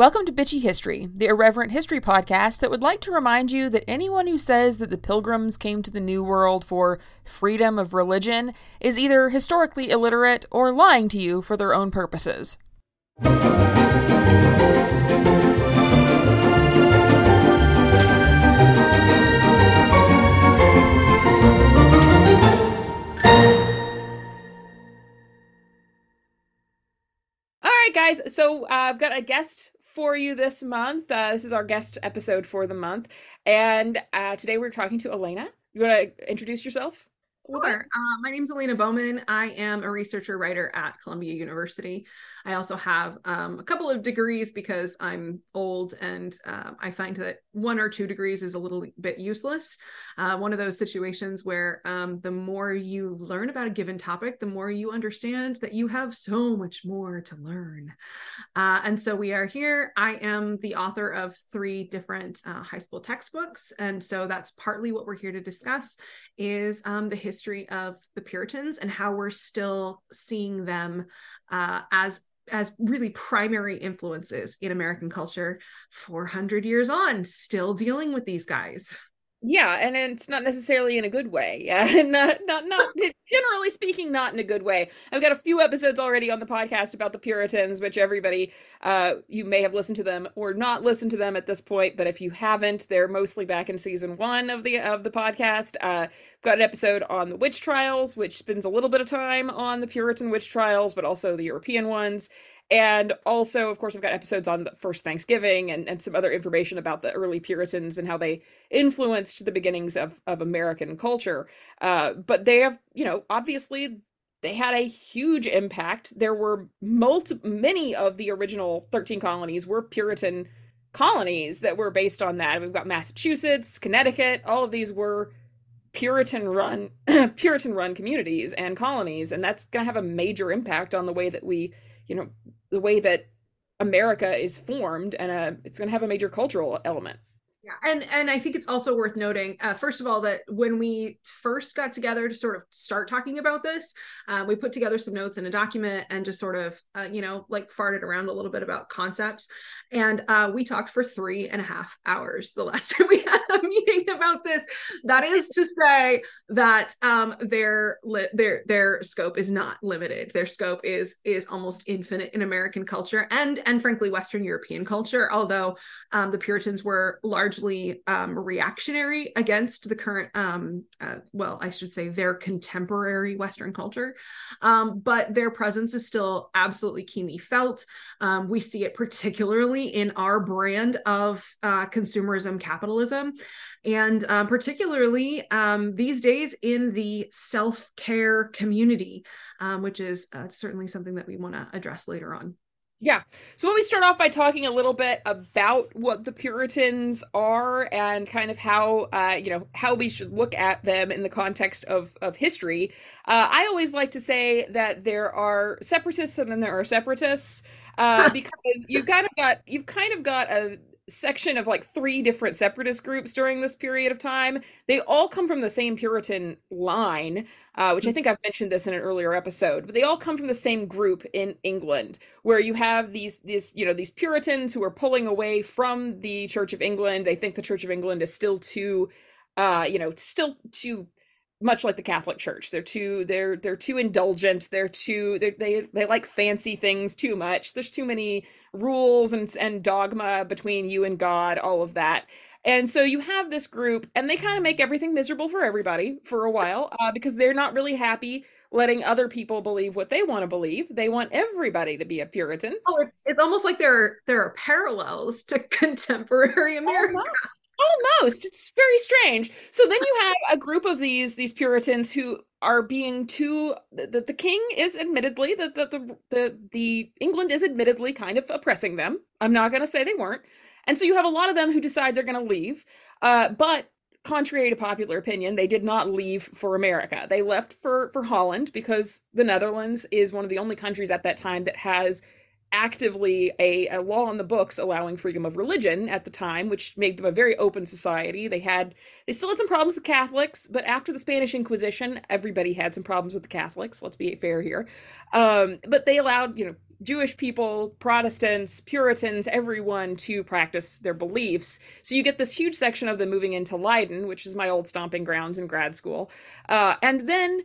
Welcome to Bitchy History, the irreverent history podcast that would like to remind you that anyone who says that the pilgrims came to the New World for freedom of religion is either historically illiterate or lying to you for their own purposes. All right, guys. So uh, I've got a guest for you this month. Uh, this is our guest episode for the month, and uh, today we're talking to Elena. You want to introduce yourself? Sure. Uh, my name is Elena Bowman. I am a researcher writer at Columbia University. I also have um, a couple of degrees because I'm old and uh, I find that one or two degrees is a little bit useless. Uh, one of those situations where um, the more you learn about a given topic, the more you understand that you have so much more to learn. Uh, and so we are here. I am the author of three different uh, high school textbooks. And so that's partly what we're here to discuss is um, the history of the Puritans and how we're still seeing them uh, as as really primary influences in American culture 400 years on, still dealing with these guys. Yeah, and it's not necessarily in a good way. Yeah, not not not generally speaking, not in a good way. I've got a few episodes already on the podcast about the Puritans, which everybody uh you may have listened to them or not listened to them at this point, but if you haven't, they're mostly back in season one of the of the podcast. Uh got an episode on the witch trials, which spends a little bit of time on the Puritan witch trials, but also the European ones and also of course i've got episodes on the first thanksgiving and, and some other information about the early puritans and how they influenced the beginnings of, of american culture. Uh, but they have you know obviously they had a huge impact. There were multi many of the original 13 colonies were puritan colonies that were based on that. We've got massachusetts connecticut all of these were puritan run puritan run communities and colonies and that's going to have a major impact on the way that we you know the way that America is formed, and uh, it's going to have a major cultural element. Yeah, and and I think it's also worth noting, uh, first of all, that when we first got together to sort of start talking about this, uh, we put together some notes in a document and just sort of, uh, you know, like farted around a little bit about concepts, and uh, we talked for three and a half hours the last time we had a meeting about this. That is to say that um, their li- their their scope is not limited. Their scope is is almost infinite in American culture and and frankly Western European culture. Although um, the Puritans were large largely um, reactionary against the current, um, uh, well, I should say their contemporary Western culture. Um, but their presence is still absolutely keenly felt. Um, we see it particularly in our brand of uh, consumerism capitalism, and um, particularly um, these days in the self care community, which is uh, certainly something that we want to address later on. Yeah. So when we start off by talking a little bit about what the Puritans are and kind of how uh, you know how we should look at them in the context of of history, uh, I always like to say that there are separatists and then there are separatists uh, because you've kind of got you've kind of got a section of like three different separatist groups during this period of time. They all come from the same Puritan line, uh, which I mm. think I've mentioned this in an earlier episode. But they all come from the same group in England, where you have these these you know these Puritans who are pulling away from the Church of England. They think the Church of England is still too, uh, you know, still too much like the Catholic Church. They're too they're they're too indulgent. They're too they they they like fancy things too much. There's too many rules and and dogma between you and God, all of that. And so you have this group, and they kind of make everything miserable for everybody for a while uh, because they're not really happy letting other people believe what they want to believe. They want everybody to be a Puritan. Oh, it's, it's almost like there are, there are parallels to contemporary America. Almost. Almost. It's very strange. So then you have a group of these these Puritans who are being too that the king is admittedly that the, the the the England is admittedly kind of oppressing them. I'm not going to say they weren't. And so you have a lot of them who decide they're going to leave. Uh, but contrary to popular opinion, they did not leave for America. They left for for Holland because the Netherlands is one of the only countries at that time that has actively a, a law on the books allowing freedom of religion at the time, which made them a very open society. They had they still had some problems with Catholics, but after the Spanish Inquisition, everybody had some problems with the Catholics. Let's be fair here. Um, but they allowed you know Jewish people, Protestants, Puritans, everyone to practice their beliefs. So you get this huge section of them moving into Leiden, which is my old stomping grounds in grad school. Uh, and then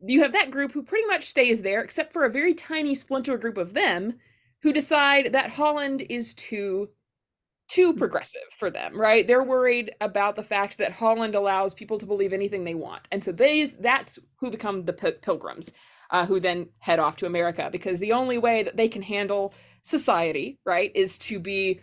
you have that group who pretty much stays there, except for a very tiny splinter group of them who decide that Holland is too too mm. progressive for them, right? They're worried about the fact that Holland allows people to believe anything they want. And so they that's who become the pilgrims, uh, who then head off to America because the only way that they can handle society, right, is to be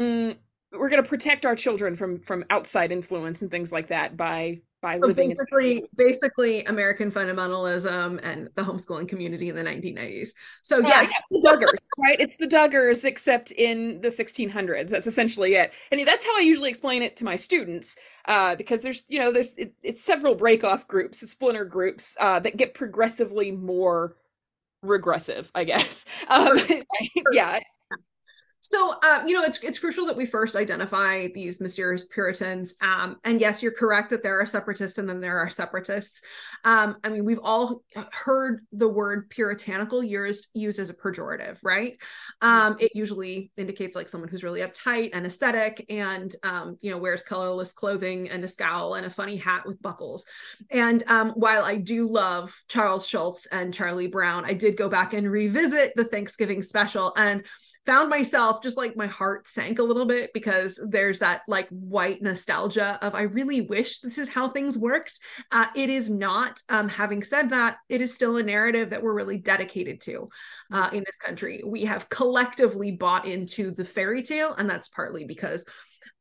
mm, we're going to protect our children from from outside influence and things like that by by so living basically in- basically American fundamentalism and the homeschooling community in the 1990s. So yeah, yes, the Duggars, right? It's the Duggars except in the 1600s. That's essentially it, and that's how I usually explain it to my students uh, because there's you know there's it, it's several break off groups, splinter groups uh, that get progressively more regressive, I guess. Um, yeah, so, um, you know, it's it's crucial that we first identify these mysterious Puritans. Um, and yes, you're correct that there are separatists and then there are separatists. Um, I mean, we've all heard the word puritanical used used as a pejorative, right? Um, it usually indicates like someone who's really uptight and aesthetic, and um, you know, wears colorless clothing and a scowl and a funny hat with buckles. And um, while I do love Charles Schulz and Charlie Brown, I did go back and revisit the Thanksgiving special and found myself just like my heart sank a little bit because there's that like white nostalgia of I really wish this is how things worked. Uh, it is not. Um, having said that, it is still a narrative that we're really dedicated to uh, in this country. We have collectively bought into the fairy tale, and that's partly because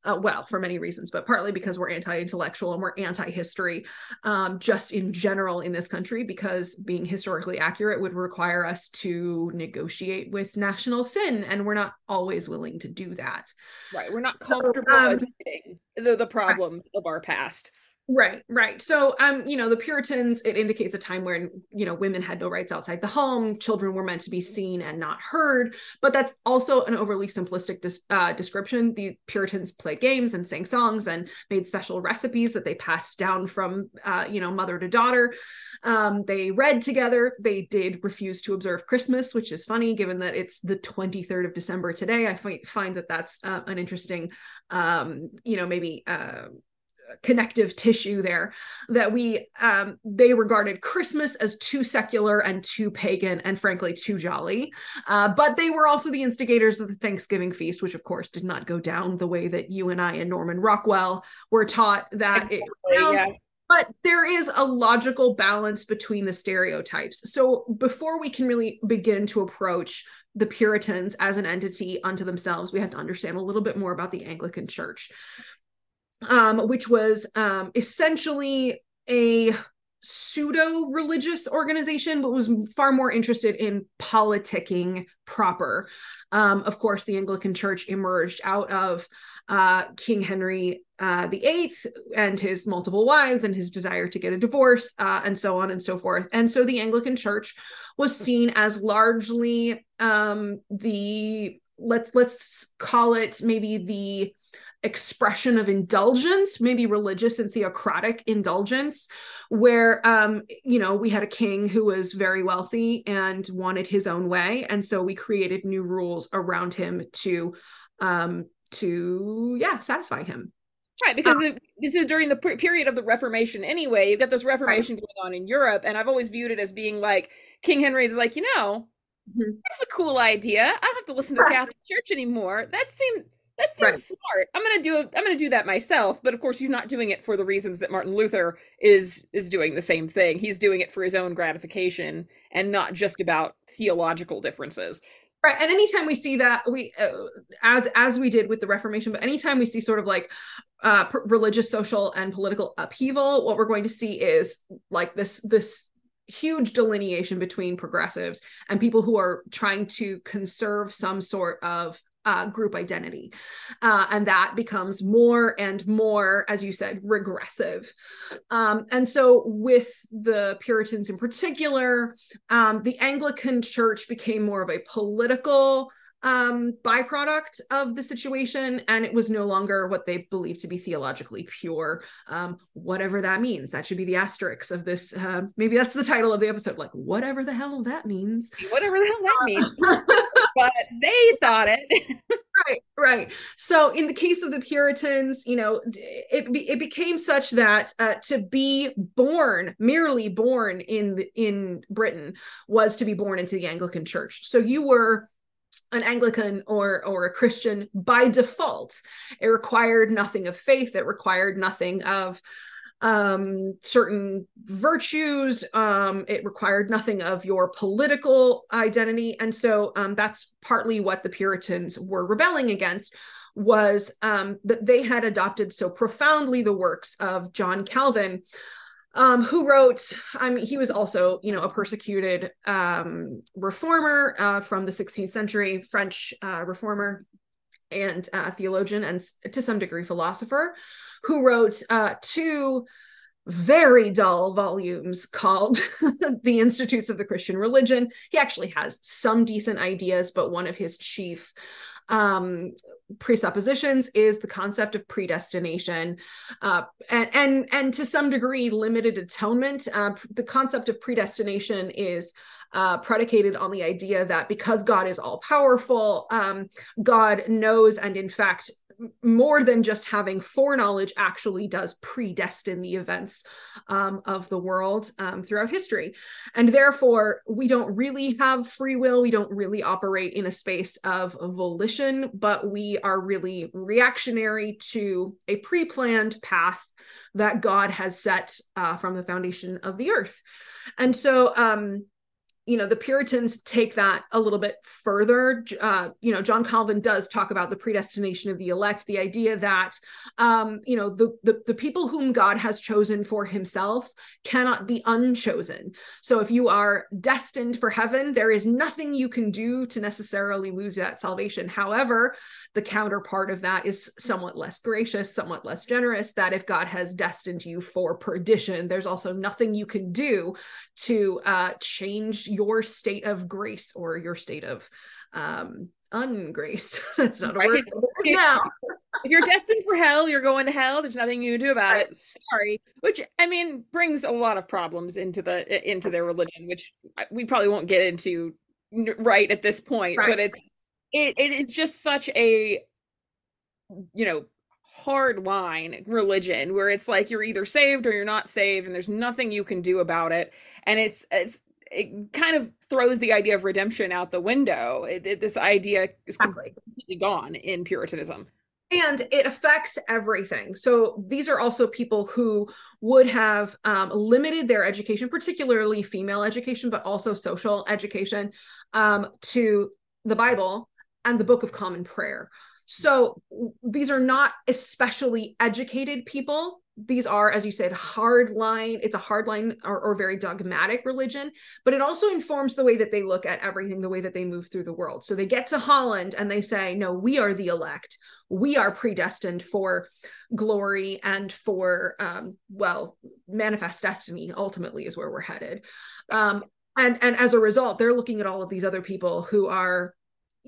uh, well, for many reasons, but partly because we're anti intellectual and we're anti history, um, just in general in this country, because being historically accurate would require us to negotiate with national sin. And we're not always willing to do that. Right. We're not comfortable so, um, admitting the, the problem right. of our past. Right, right. So, um, you know, the Puritans, it indicates a time when, you know, women had no rights outside the home, children were meant to be seen and not heard. But that's also an overly simplistic dis- uh, description. The Puritans played games and sang songs and made special recipes that they passed down from, uh, you know, mother to daughter. Um, they read together. They did refuse to observe Christmas, which is funny given that it's the 23rd of December today. I find, find that that's uh, an interesting, um, you know, maybe uh, connective tissue there that we um, they regarded christmas as too secular and too pagan and frankly too jolly. Uh, but they were also the instigators of the thanksgiving feast which of course did not go down the way that you and i and norman rockwell were taught that exactly, it yeah. but there is a logical balance between the stereotypes. So before we can really begin to approach the puritans as an entity unto themselves we have to understand a little bit more about the anglican church um, which was um, essentially a pseudo religious organization, but was far more interested in politicking proper. Um, of course, the Anglican Church emerged out of uh, King Henry uh, VIII and his multiple wives and his desire to get a divorce, uh, and so on and so forth. And so the Anglican Church was seen as largely um, the let's let's call it maybe the expression of indulgence, maybe religious and theocratic indulgence, where um, you know we had a king who was very wealthy and wanted his own way, and so we created new rules around him to um, to yeah satisfy him. Right, because uh, this is during the period of the Reformation anyway. You've got this Reformation right. going on in Europe, and I've always viewed it as being like King Henry is like, you know, mm-hmm. that's a cool idea. I don't have to listen to the Catholic Church anymore. That seemed that seems right. smart. I'm gonna do I'm gonna do that myself. But of course, he's not doing it for the reasons that Martin Luther is is doing the same thing. He's doing it for his own gratification and not just about theological differences. Right, and anytime we see that, we uh, as as we did with the Reformation, but anytime we see sort of like uh, religious, social, and political upheaval, what we're going to see is like this this huge delineation between progressives and people who are trying to conserve some sort of uh, group identity. Uh, and that becomes more and more, as you said, regressive. Um, and so, with the Puritans in particular, um, the Anglican Church became more of a political um, byproduct of the situation, and it was no longer what they believed to be theologically pure. Um, whatever that means, that should be the asterisk of this. Uh, maybe that's the title of the episode, like whatever the hell that means. Whatever the hell that means. but they thought it. right, right. So in the case of the Puritans, you know, it it became such that uh, to be born, merely born in the, in Britain, was to be born into the Anglican Church. So you were an Anglican or or a Christian by default. It required nothing of faith. It required nothing of um, certain virtues. Um, it required nothing of your political identity, and so um, that's partly what the Puritans were rebelling against. Was um, that they had adopted so profoundly the works of John Calvin, um, who wrote i mean he was also you know a persecuted um, reformer uh, from the 16th century french uh, reformer and uh, theologian and to some degree philosopher who wrote uh, two very dull volumes called the institutes of the christian religion. He actually has some decent ideas but one of his chief um, presuppositions is the concept of predestination uh, and, and and to some degree limited atonement. Uh, the concept of predestination is uh, predicated on the idea that because god is all powerful um, god knows and in fact more than just having foreknowledge actually does predestine the events um, of the world um, throughout history. And therefore we don't really have free will. We don't really operate in a space of volition but we are really reactionary to a pre-planned path that god has set uh, from the foundation of the earth. And so um, you know the puritans take that a little bit further. Uh, you know john calvin does talk about the predestination of the elect the idea that um, you know the, the, the people whom god has chosen for himself cannot be unchosen. So if you are destined for heaven there is nothing you can do to necessarily lose that salvation. However the counterpart of that is somewhat less gracious somewhat less generous that if god has destined you for perdition there's also nothing you can do to uh, change your state of grace or your state of um ungrace. That's not a word. Now. if you're destined for hell, you're going to hell. There's nothing you can do about right. it. Sorry. Which I mean brings a lot of problems into the into their religion, which we probably won't get into right at this point. Right. But it's it it is just such a you know hard line religion where it's like you're either saved or you're not saved and there's nothing you can do about it and it's it's it kind of throws the idea of redemption out the window. It, it, this idea is exactly. completely gone in Puritanism. And it affects everything. So these are also people who would have um, limited their education, particularly female education, but also social education, um, to the Bible and the Book of Common Prayer. So these are not especially educated people these are as you said hard line it's a hard line or, or, very dogmatic religion but it also informs the way that they look at everything the way that they move through the world. So they get to holland and they say no we are the elect. We are predestined for glory and for um, well manifest destiny ultimately is where we're headed. Um, and and as a result they're looking at all of these other people who are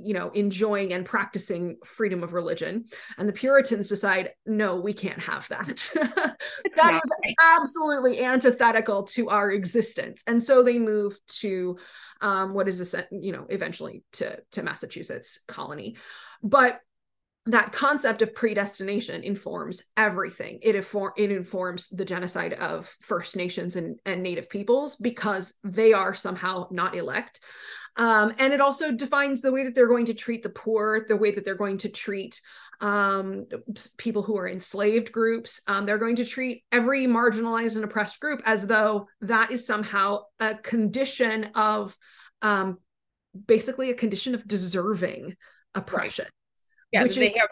you know enjoying and practicing freedom of religion. And the puritans decide no we can't have that. That is absolutely antithetical to our existence. And so they move to um, what is this you know eventually to to massachusetts colony. But that concept of predestination informs everything. It, inform, it informs the genocide of First Nations and, and Native peoples because they are somehow not elect. Um, and it also defines the way that they're going to treat the poor, the way that they're going to treat um, people who are enslaved groups. Um, they're going to treat every marginalized and oppressed group as though that is somehow a condition of um, basically a condition of deserving oppression. Right. Yeah, which is, have,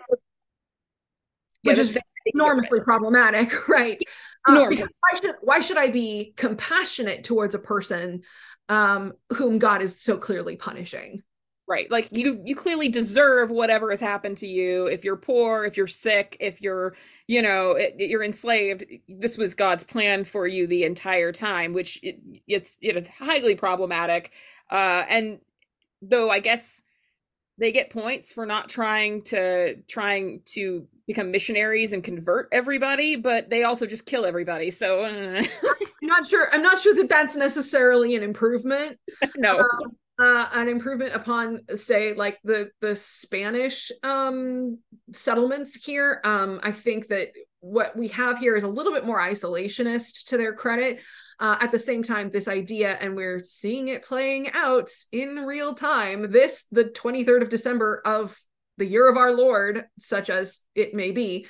which is enormously problematic, right? Uh, because why should, why should I be compassionate towards a person um, whom God is so clearly punishing. Right. Like you you clearly deserve whatever has happened to you. If you're poor, if you're sick, if you're, you know, it, you're enslaved, this was God's plan for you the entire time, which it, it's it's highly problematic. Uh and though I guess they get points for not trying to trying to become missionaries and convert everybody but they also just kill everybody so i'm not sure i'm not sure that that's necessarily an improvement. No. Um, uh, an improvement upon say like the the spanish um settlements here. Um i think that what we have here is a little bit more isolationist to their credit uh, at the same time this idea and we're seeing it playing out in real time this the 23rd of december of the year of our lord such as it may be.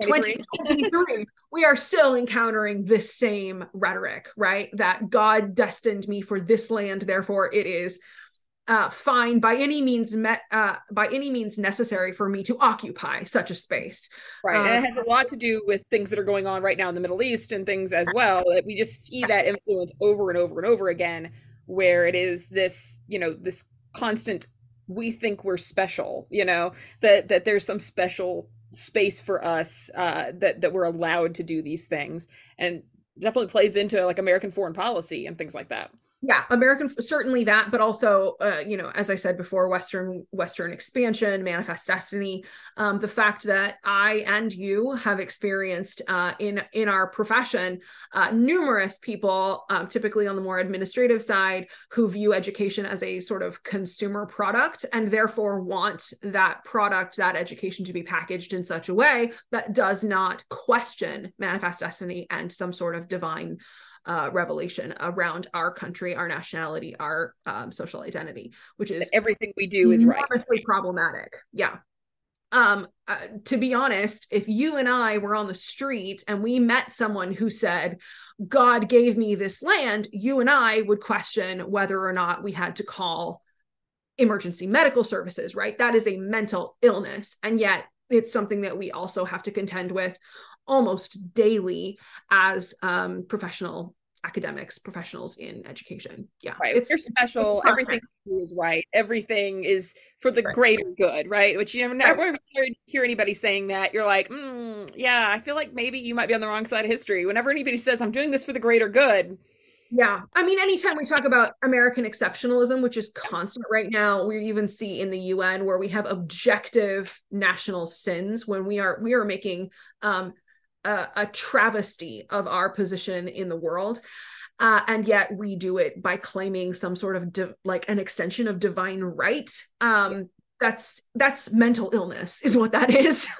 2023 we are still encountering this same rhetoric right? That god destined me for this land therefore it is uh, fine by any means met uh, by any means necessary for me to occupy such a space. Right, um, and it has a lot to do with things that are going on right now in the Middle East and things as well. That we just see that influence over and over and over again, where it is this, you know, this constant. We think we're special, you know, that that there's some special space for us uh, that that we're allowed to do these things, and definitely plays into like American foreign policy and things like that yeah american certainly that but also uh, you know as i said before western western expansion manifest destiny um, the fact that i and you have experienced uh, in in our profession uh, numerous people um, typically on the more administrative side who view education as a sort of consumer product and therefore want that product that education to be packaged in such a way that does not question manifest destiny and some sort of divine uh, revelation around our country, our nationality, our um, social identity, which is everything we do is right. problematic. Yeah. Um, uh, to be honest, if you and I were on the street and we met someone who said, God gave me this land, you and I would question whether or not we had to call emergency medical services, right? That is a mental illness. And yet it's something that we also have to contend with almost daily as um, professional academics, professionals in education. Yeah. Right. It's, You're special. It's Everything is right. Everything is for the right. greater good, right? Which you never, never hear anybody saying that. You're like, mm, yeah, I feel like maybe you might be on the wrong side of history. Whenever anybody says, I'm doing this for the greater good, yeah. I mean, anytime we talk about American exceptionalism, which is constant right now, we even see in the UN where we have objective national sins when we are we are making um, a, a travesty of our position in the world. Uh, and yet we do it by claiming some sort of di- like an extension of divine right. Um, that's that's mental illness is what that is.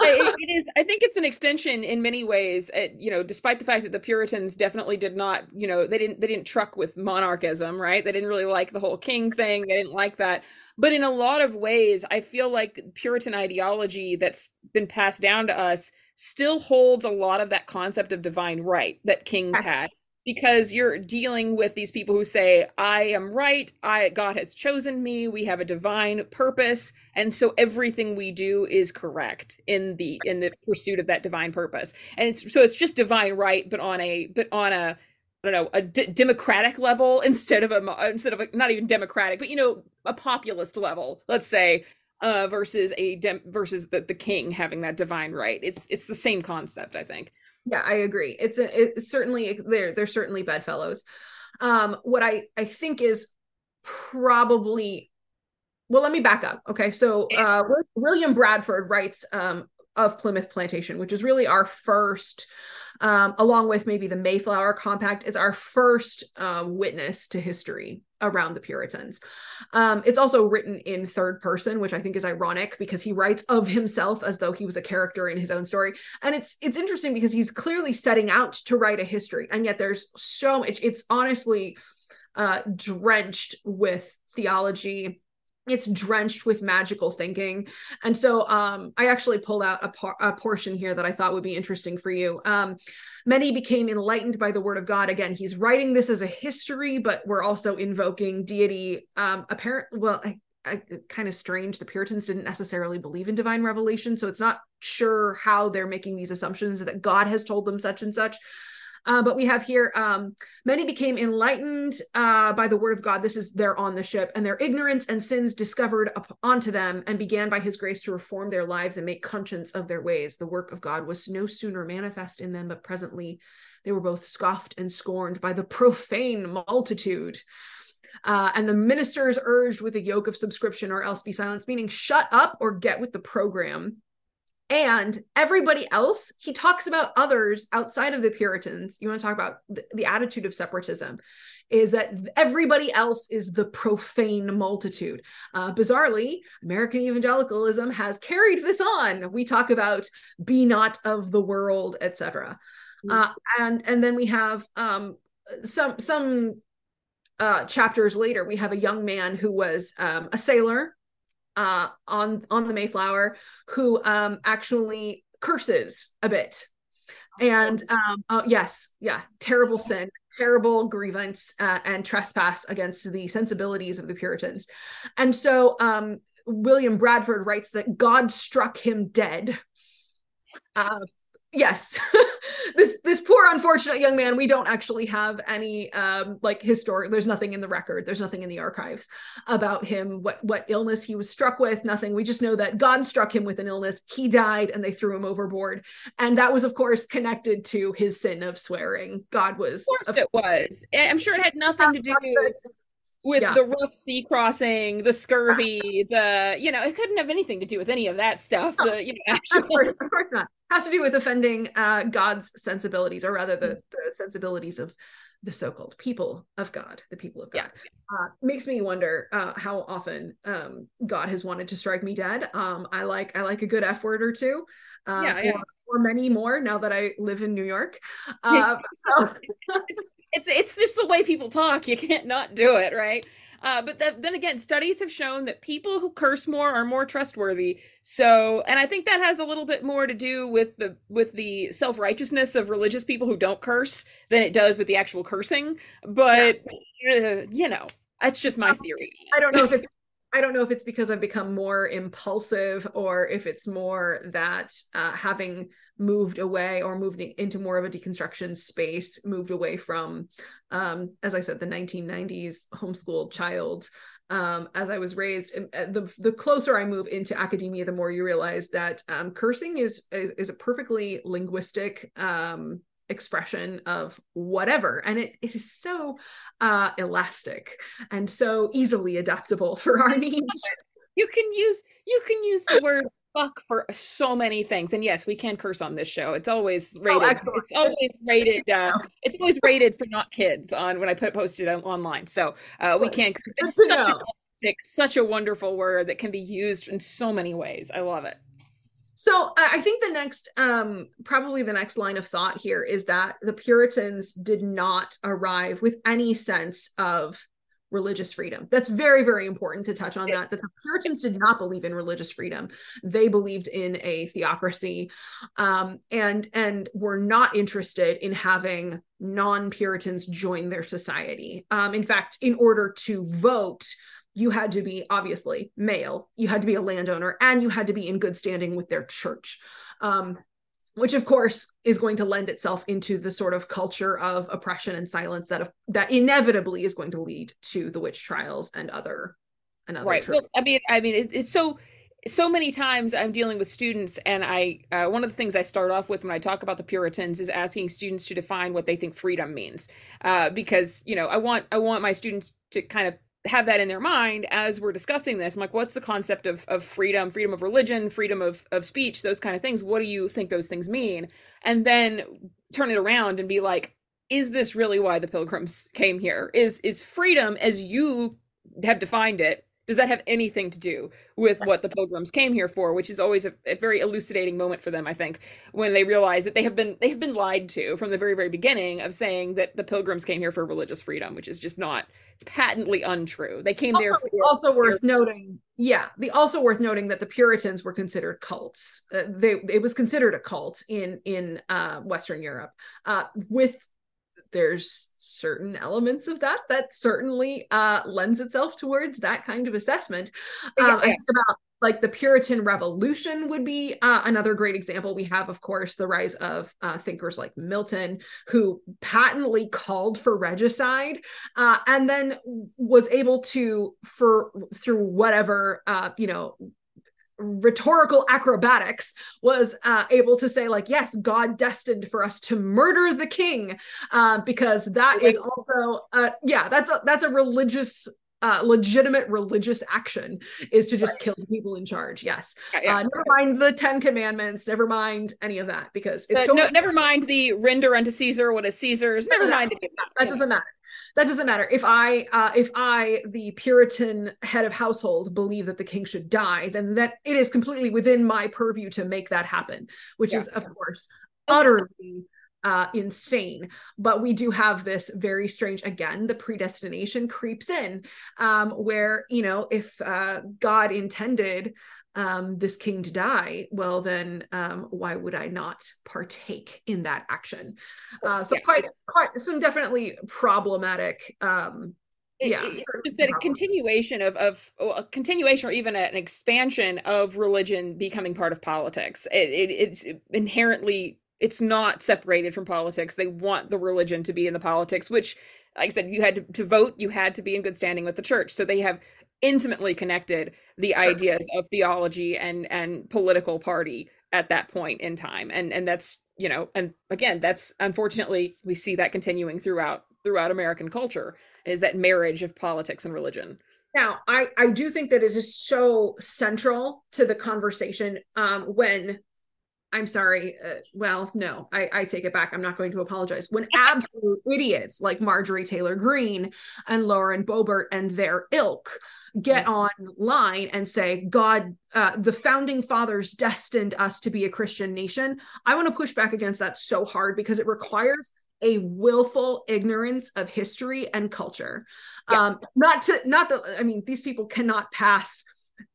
It, it is i think it's an extension in many ways it, you know despite the fact that the puritans definitely did not you know they didn't they didn't truck with monarchism right? They didn't really like the whole king thing. They didn't like that. But in a lot of ways i feel like puritan ideology that's been passed down to us still holds a lot of that concept of divine right that kings yes. had because you're dealing with these people who say i am right i god has chosen me we have a divine purpose and so everything we do is correct in the in the pursuit of that divine purpose and it's so it's just divine right but on a but on a I don't know a d- democratic level instead of a instead of a, not even democratic, but you know a populist level. Let's say uh, versus a dem- versus the, the king having that divine right. It's it's the same concept, I think. Yeah, I agree. It's a, it's certainly they're they're certainly bedfellows. Um, what I I think is probably well, let me back up. Okay, so uh, William Bradford writes um, of Plymouth Plantation, which is really our first um, along with maybe the Mayflower Compact, it's our first um, witness to history around the Puritans. Um, it's also written in third person, which I think is ironic because he writes of himself as though he was a character in his own story. And it's it's interesting because he's clearly setting out to write a history, and yet there's so much. It's honestly uh, drenched with theology it's drenched with magical thinking. And so um, i actually pulled out a, por- a, portion here that i thought would be interesting for you. Um, many became enlightened by the word of god. Again he's writing this as a history but we're also invoking deity. Um, apparent well I, I, kind of strange. The puritans didn't necessarily believe in divine revelation so it's not sure how they're making these assumptions that god has told them such and such uh, but we have here um, many became enlightened uh, by the word of God. This is they're on the ship, and their ignorance and sins discovered up onto them, and began by His grace to reform their lives and make conscience of their ways. The work of God was no sooner manifest in them, but presently they were both scoffed and scorned by the profane multitude. Uh, and the ministers urged with a yoke of subscription or else be silenced, meaning shut up or get with the program. And everybody else, he talks about others outside of the Puritans. You want to talk about the, the attitude of separatism is that everybody else is the profane multitude. Uh, bizarrely, American evangelicalism has carried this on. We talk about be not of the world, etc. Mm-hmm. Uh, and and then we have um, some some uh, chapters later, we have a young man who was um, a sailor uh, on on the Mayflower who um, actually curses a bit. And um oh yes yeah terrible sin terrible grievance uh, and trespass against the sensibilities of the puritans. And so um william bradford writes that god struck him dead. Uh, yes this this poor unfortunate young man we don't actually have any um like historic there's nothing in the record there's nothing in the archives about him what what illness he was struck with nothing we just know that god struck him with an illness he died and they threw him overboard and that was of course connected to his sin of swearing god was of course it was i'm sure it had nothing to do with yeah. the rough sea crossing, the scurvy, the you know, it couldn't have anything to do with any of that stuff. No, the you know, actual... of, course, of course not. Has to do with offending uh, God's sensibilities, or rather, the mm. the sensibilities of the so-called people of God, the people of God. Yeah. Uh, makes me wonder uh, how often um, God has wanted to strike me dead. Um, I like I like a good F word or two, uh, yeah, yeah. Or, or, many more now that I live in New York. Uh, so it's it's just the way people talk. You can't not do it, right? Uh, but then again, studies have shown that people who curse more are more trustworthy. So, and I think that has a little bit more to do with the with the self righteousness of religious people who don't curse than it does with the actual cursing. But yeah. uh, you know, that's just my theory. I don't know if it's I don't know if it's because I've become more impulsive or if it's more that uh, having moved away or moved into more of a deconstruction space, moved away from, um, as I said, the 1990s homeschooled child. Um, as I was raised, uh, the the closer I move into academia, the more you realize that um, cursing is, is, is a perfectly linguistic um, expression of whatever and it, it is so uh elastic and so easily adaptable for our needs you can use you can use the word fuck for so many things and yes we can curse on this show. It's always oh, rated oh, it's always rated uh it's always rated for not kids on when i put posted online. So uh we can it's such a such a wonderful word that can be used in so many ways. I love it. So I think the next, um, probably the next line of thought here is that the Puritans did not arrive with any sense of religious freedom. That's very, very important to touch on that. That the Puritans did not believe in religious freedom. They believed in a theocracy, um, and and were not interested in having non-Puritans join their society. Um, in fact, in order to vote you had to be obviously male, you had to be a landowner, and you had to be in good standing with their church. Um, which of course is going to lend itself into the sort of culture of oppression and silence that that inevitably is going to lead to the witch trials and other and other right. Well, i mean i mean it, it's so so many times i'm dealing with students and i uh, one of the things i start off with when i talk about the puritans is asking students to define what they think freedom means. Uh, because you know i want i want my students to kind of have that in their mind as we're discussing this. I'm like, what's the concept of, of freedom, freedom of religion, freedom of, of speech, those kind of things? What do you think those things mean? And then turn it around and be like, is this really why the pilgrims came here? Is is freedom as you have defined it does that have anything to do with what the pilgrims came here for which is always a, a, very elucidating moment for them i think when they realize that they have been they have been lied to from the very very beginning of saying that the pilgrims came here for religious freedom which is just not it's patently untrue. They came also, there for also worth noting yeah the also worth noting that the puritans were considered cults. Uh, they it was considered a cult in in uh, western europe. Uh, with there's certain elements of that that certainly uh, lends itself towards that kind of assessment. Um, yeah, I think about like the Puritan Revolution would be uh, another great example. We have, of course, the rise of uh, thinkers like Milton, who patently called for regicide, uh, and then was able to, for through whatever uh, you know rhetorical acrobatics was uh, able to say like yes god destined for us to murder the king uh, because that is also uh, yeah that's a that's a religious uh, legitimate religious action is to just right. kill the people in charge. Yes. Yeah, yeah. Uh, never mind the Ten Commandments. Never mind any of that because it's totally- no, never mind the render unto Caesar what is Caesar's. Never no, mind that. That doesn't matter. That doesn't matter. If I, uh, if I, the Puritan head of household, believe that the king should die, then that it is completely within my purview to make that happen, which yeah. is of course utterly uh, insane. But we do have this very strange, again, the predestination creeps in, um, where, you know, if uh, God intended um, this king to die, well, then um, why would I not partake in that action? Uh, so, yeah. quite, quite some definitely problematic um, yeah just that a continuation of of a continuation or even an expansion of religion becoming part of politics it, it, it's inherently it's not separated from politics. They want the religion to be in the politics, which, like I said, you had to, to vote, you had to be in good standing with the church. So they have intimately connected the ideas of theology and and political party at that point in time. And and that's you know, and again, that's unfortunately we see that continuing throughout throughout American culture is that marriage of politics and religion. Now, I I do think that it is so central to the conversation um, when I'm sorry. Uh, well, no, I, I take it back. I'm not going to apologize. When absolute idiots like Marjorie Taylor Greene and Lauren Boebert and their ilk get online and say, God, uh, the founding fathers destined us to be a Christian nation, I want to push back against that so hard because it requires a willful ignorance of history and culture. Yeah. Um, not to, not that, I mean, these people cannot pass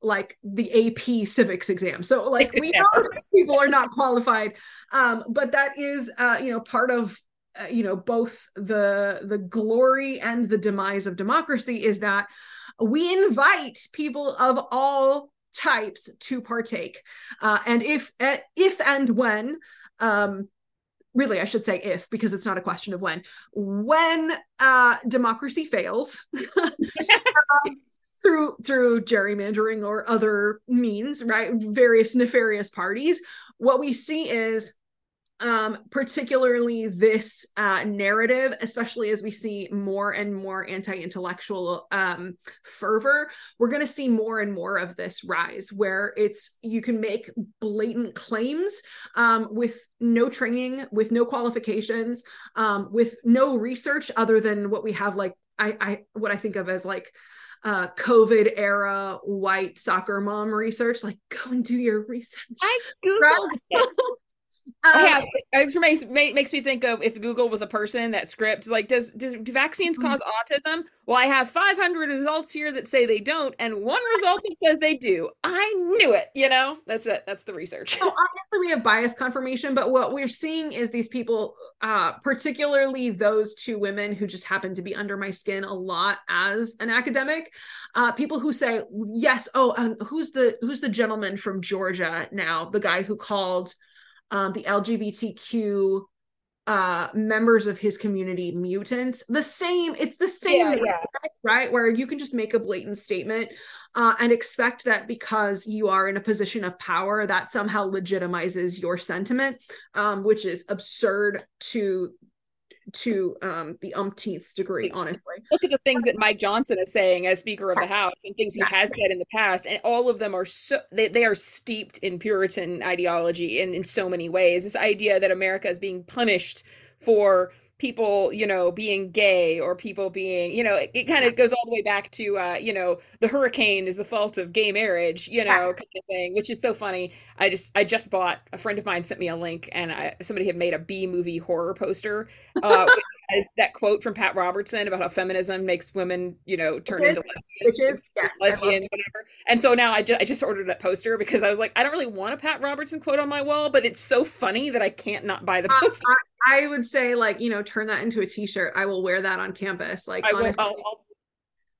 like the AP civics exam. So like we know these people are not qualified. Um, but that is uh, you know, part of uh, you know, both the the glory and the demise of democracy is that we invite people of all types to partake. Uh, and if uh, if and when um really i should say if because it's not a question of when when uh democracy fails um, through through gerrymandering or other means right? Various nefarious parties. What we see is um, particularly this uh, narrative, especially as we see more and more anti-intellectual um, fervor, we're going to see more and more of this rise, where it's you can make blatant claims um, with no training, with no qualifications, um, with no research other than what we have, like I, I what I think of as like uh, COVID era white soccer mom research. Like, go and do your research. I googled it. Um, yeah, it makes makes me think of if Google was a person that script like does, does do vaccines mm-hmm. cause autism? Well, I have 500 results here that say they don't, and one result that says they do. I knew it. You know, that's it. That's the research. So obviously we have bias confirmation, but what we're seeing is these people, uh, particularly those two women who just happen to be under my skin a lot as an academic, uh, people who say yes. Oh, um, who's the who's the gentleman from Georgia now? The guy who called um, the LGBTQ uh members of his community mutants the same it's the same yeah, yeah. right where you can just make a blatant statement uh, and expect that because you are in a position of power that somehow legitimizes your sentiment um, which is absurd to to um, the umpteenth degree, honestly. Look at the things that Mike Johnson is saying as Speaker of the House and things he has said in the past, and all of them are so they, they are steeped in Puritan ideology in, in so many ways. This idea that America is being punished for people you know being gay or people being you know it, it kind of goes all the way back to uh you know the hurricane is the fault of gay marriage you know kind of thing which is so funny. I just i just bought a friend of mine sent me a link and I, somebody had made a b movie horror poster uh that quote from Pat Robertson about how feminism makes women, you know, turn which into lesbians, which is yes, lesbian, whatever. And so now I just I just ordered that poster because I was like, I don't really want a Pat Robertson quote on my wall, but it's so funny that I can't not buy the poster. Uh, I, I, would say like you know, turn that into a T-shirt. I will wear that on campus. Like I honestly, will, I'll, I'll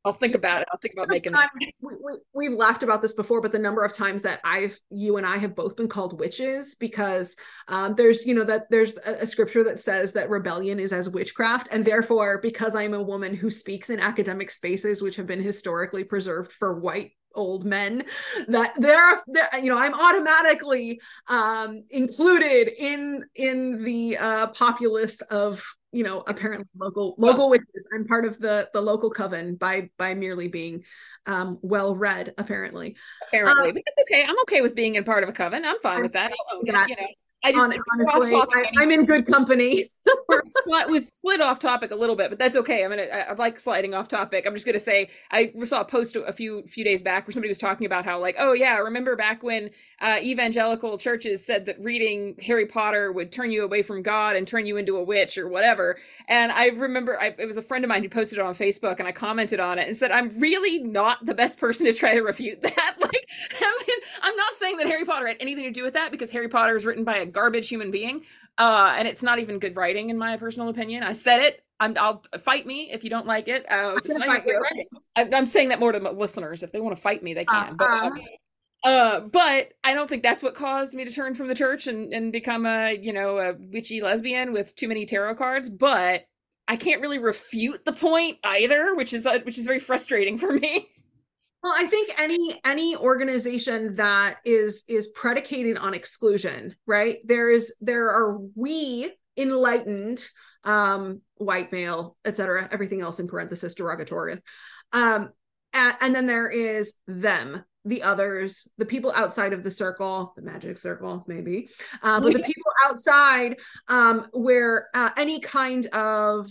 I'll think about it. I'll think about making. Times, we, we, have laughed about this before, but the number of times that I've, you and I have both been called witches because um, there's, you know, that there's a, a, scripture that says that rebellion is as witchcraft, and therefore, because I'm a woman who speaks in academic spaces which have been historically preserved for white old men that they're you know i'm automatically um included in in the uh populace of you know apparently local local witches. I'm part of the the local coven by by merely being um well read apparently. Apparently um, but that's okay. I'm okay with being in part of a coven. I'm fine with that, that. you know I just honestly, I, am in good company. sli- we've slid off topic a little bit, but that's okay. I'm gonna I, I, like sliding off topic. I'm just gonna say I saw a post a few few days back where somebody was talking about how like oh yeah, remember back when uh, evangelical churches said that reading Harry Potter would turn you away from God and turn you into a witch or whatever. And I remember I, it was a friend of mine who posted it on Facebook, and I commented on it and said I'm really not the best person to try to refute that. like I mean, I'm not saying that Harry Potter had anything to do with that because Harry Potter is written by a garbage human being uh, and it's not even good writing in my personal opinion. I said it. I'm, I'll fight me if you don't like it. Uh, it's not good writing. I'm, I'm, saying that more to listeners. If they want to fight me, they can. Uh, but, uh, uh, but I don't think that's what caused me to turn from the church and, and become a you know a witchy lesbian with too many tarot cards. But I can't really refute the point either, which is uh, which is very frustrating for me. Well, I think any any organization that is is predicated on exclusion, right? There is there are we enlightened um white male, etc., everything else in parenthesis derogatory. Um and, and then there is them, the others, the people outside of the circle, the magic circle, maybe, uh, but the people outside um, where uh, any kind of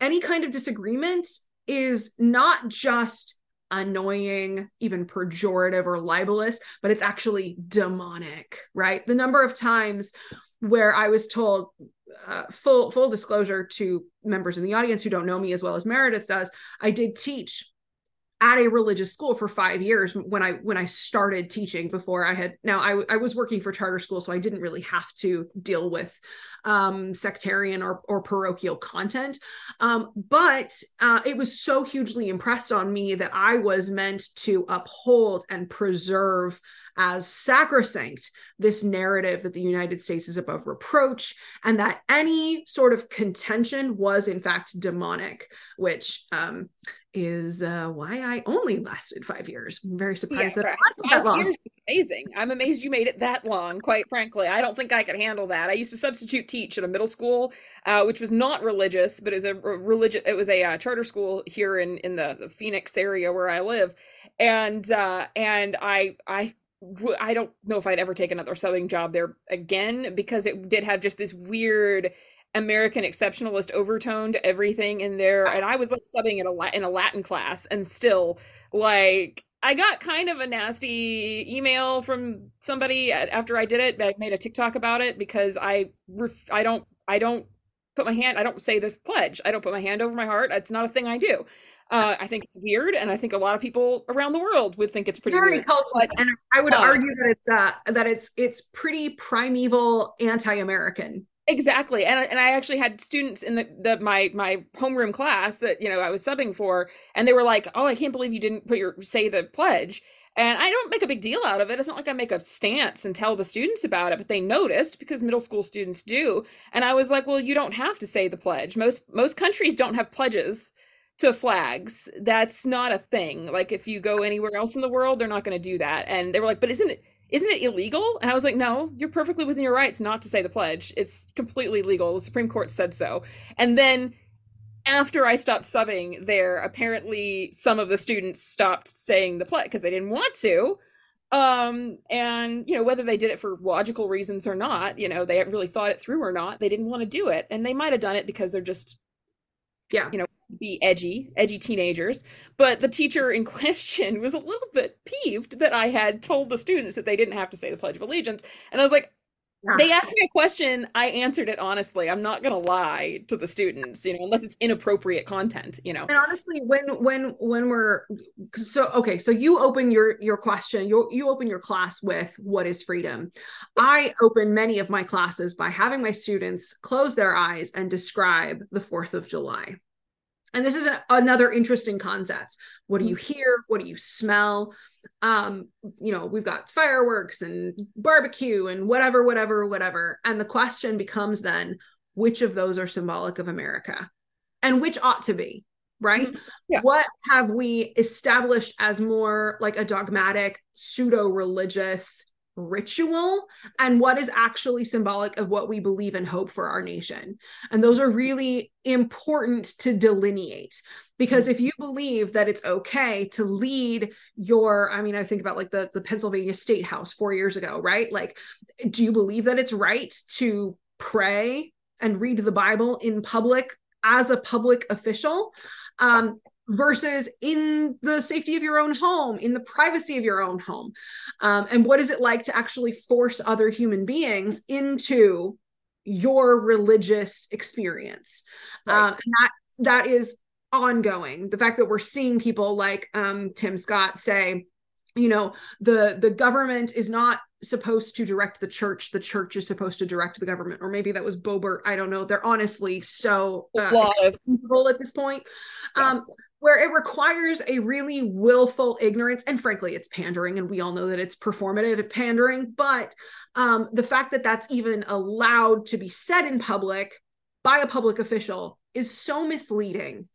any kind of disagreement is not just annoying, even pejorative or libelous, but it's actually demonic, right? The number of times where I was told, uh, full full disclosure to members in the audience who don't know me as well as Meredith does, I did teach at a religious school for five years when I when I started teaching before I had now I, I was working for charter school so I didn't really have to deal with um, sectarian or, or parochial content. Um, but uh, it was so hugely impressed on me that I was meant to uphold and preserve as sacrosanct this narrative that the United States is above reproach and that any sort of contention was in fact demonic which um, is uh, why I only lasted five years. I'm very surprised yeah, that right. it lasted that long. Amazing. I'm amazed you made it that long, quite frankly. I don't think I could handle that. I used to substitute teach at a middle school, uh, which was not religious, but it was a religious, it was a uh, charter school here in, in the, the Phoenix area where I live. And, uh, and I, I, I don't know if I'd ever take another subbing job there again because it did have just this weird American exceptionalist overtone to everything in there. And I was like subbing in a in a Latin class, and still like I got kind of a nasty email from somebody after I did it. I made a TikTok about it because I ref- I don't I don't put my hand I don't say the pledge. I don't put my hand over my heart. It's not a thing I do. Uh, I think it's weird, and I think a lot of people around the world would think it's pretty Very weird. But, and I would uh, argue that it's uh, that it's it's pretty primeval anti-American exactly and and i actually had students in the, the my my homeroom class that you know i was subbing for and they were like oh i can't believe you didn't put your say the pledge. And i don't make a big deal out of it it's not like i make a stance and tell the students about it but they noticed because middle school students do and i was like well you don't have to say the pledge. Most most countries don't have pledges to flags that's not a thing like if you go anywhere else in the world they're not going to do that and they were like but isn't it isn't it illegal? And I was like, no, you're perfectly within your rights not to say the pledge. It's completely legal. The Supreme Court said so. And then after I stopped subbing there, apparently some of the students stopped saying the pledge because they didn't want to. Um, and you know, whether they did it for logical reasons or not, you know, they really thought it through or not, they didn't want to do it. And they might have done it because they're just yeah, you know, be edgy, edgy teenagers. But the teacher in question was a little bit peeved that I had told the students that they didn't have to say the Pledge of Allegiance. And I was like, ah. they asked me a question, I answered it honestly. I'm not gonna lie to the students, you know, unless it's inappropriate content, you know. And honestly, when when when we're so okay, so you open your your question, you you open your class with what is freedom. I open many of my classes by having my students close their eyes and describe the 4th of July and this is a, another interesting concept what do you mm. hear what do you smell um you know we've got fireworks and barbecue and whatever whatever whatever and the question becomes then which of those are symbolic of america and which ought to be right? Mm-hmm. Yeah. What have we established as more like a dogmatic, pseudo religious ritual and what is actually symbolic of what we believe and hope for our nation. And those are really important to delineate because if you believe that it's okay to lead your I mean I think about like the the Pennsylvania State House 4 years ago, right? Like do you believe that it's right to pray and read the Bible in public as a public official? Um, versus in the safety of your own home, in the privacy of your own home? Um, and what is it like to actually force other human beings into your religious experience? Right. Um, and that that is ongoing. The fact that we're seeing people like um, Tim Scott say, you know, the the government is not supposed to direct the church the church is supposed to direct the government. Or maybe that was Boebert i don't know. They're honestly so uh, at this point. Yeah. um where it requires a really willful ignorance and frankly it's pandering and we all know that it's performative at pandering but um the fact that that's even allowed to be said in public by a public official is so misleading.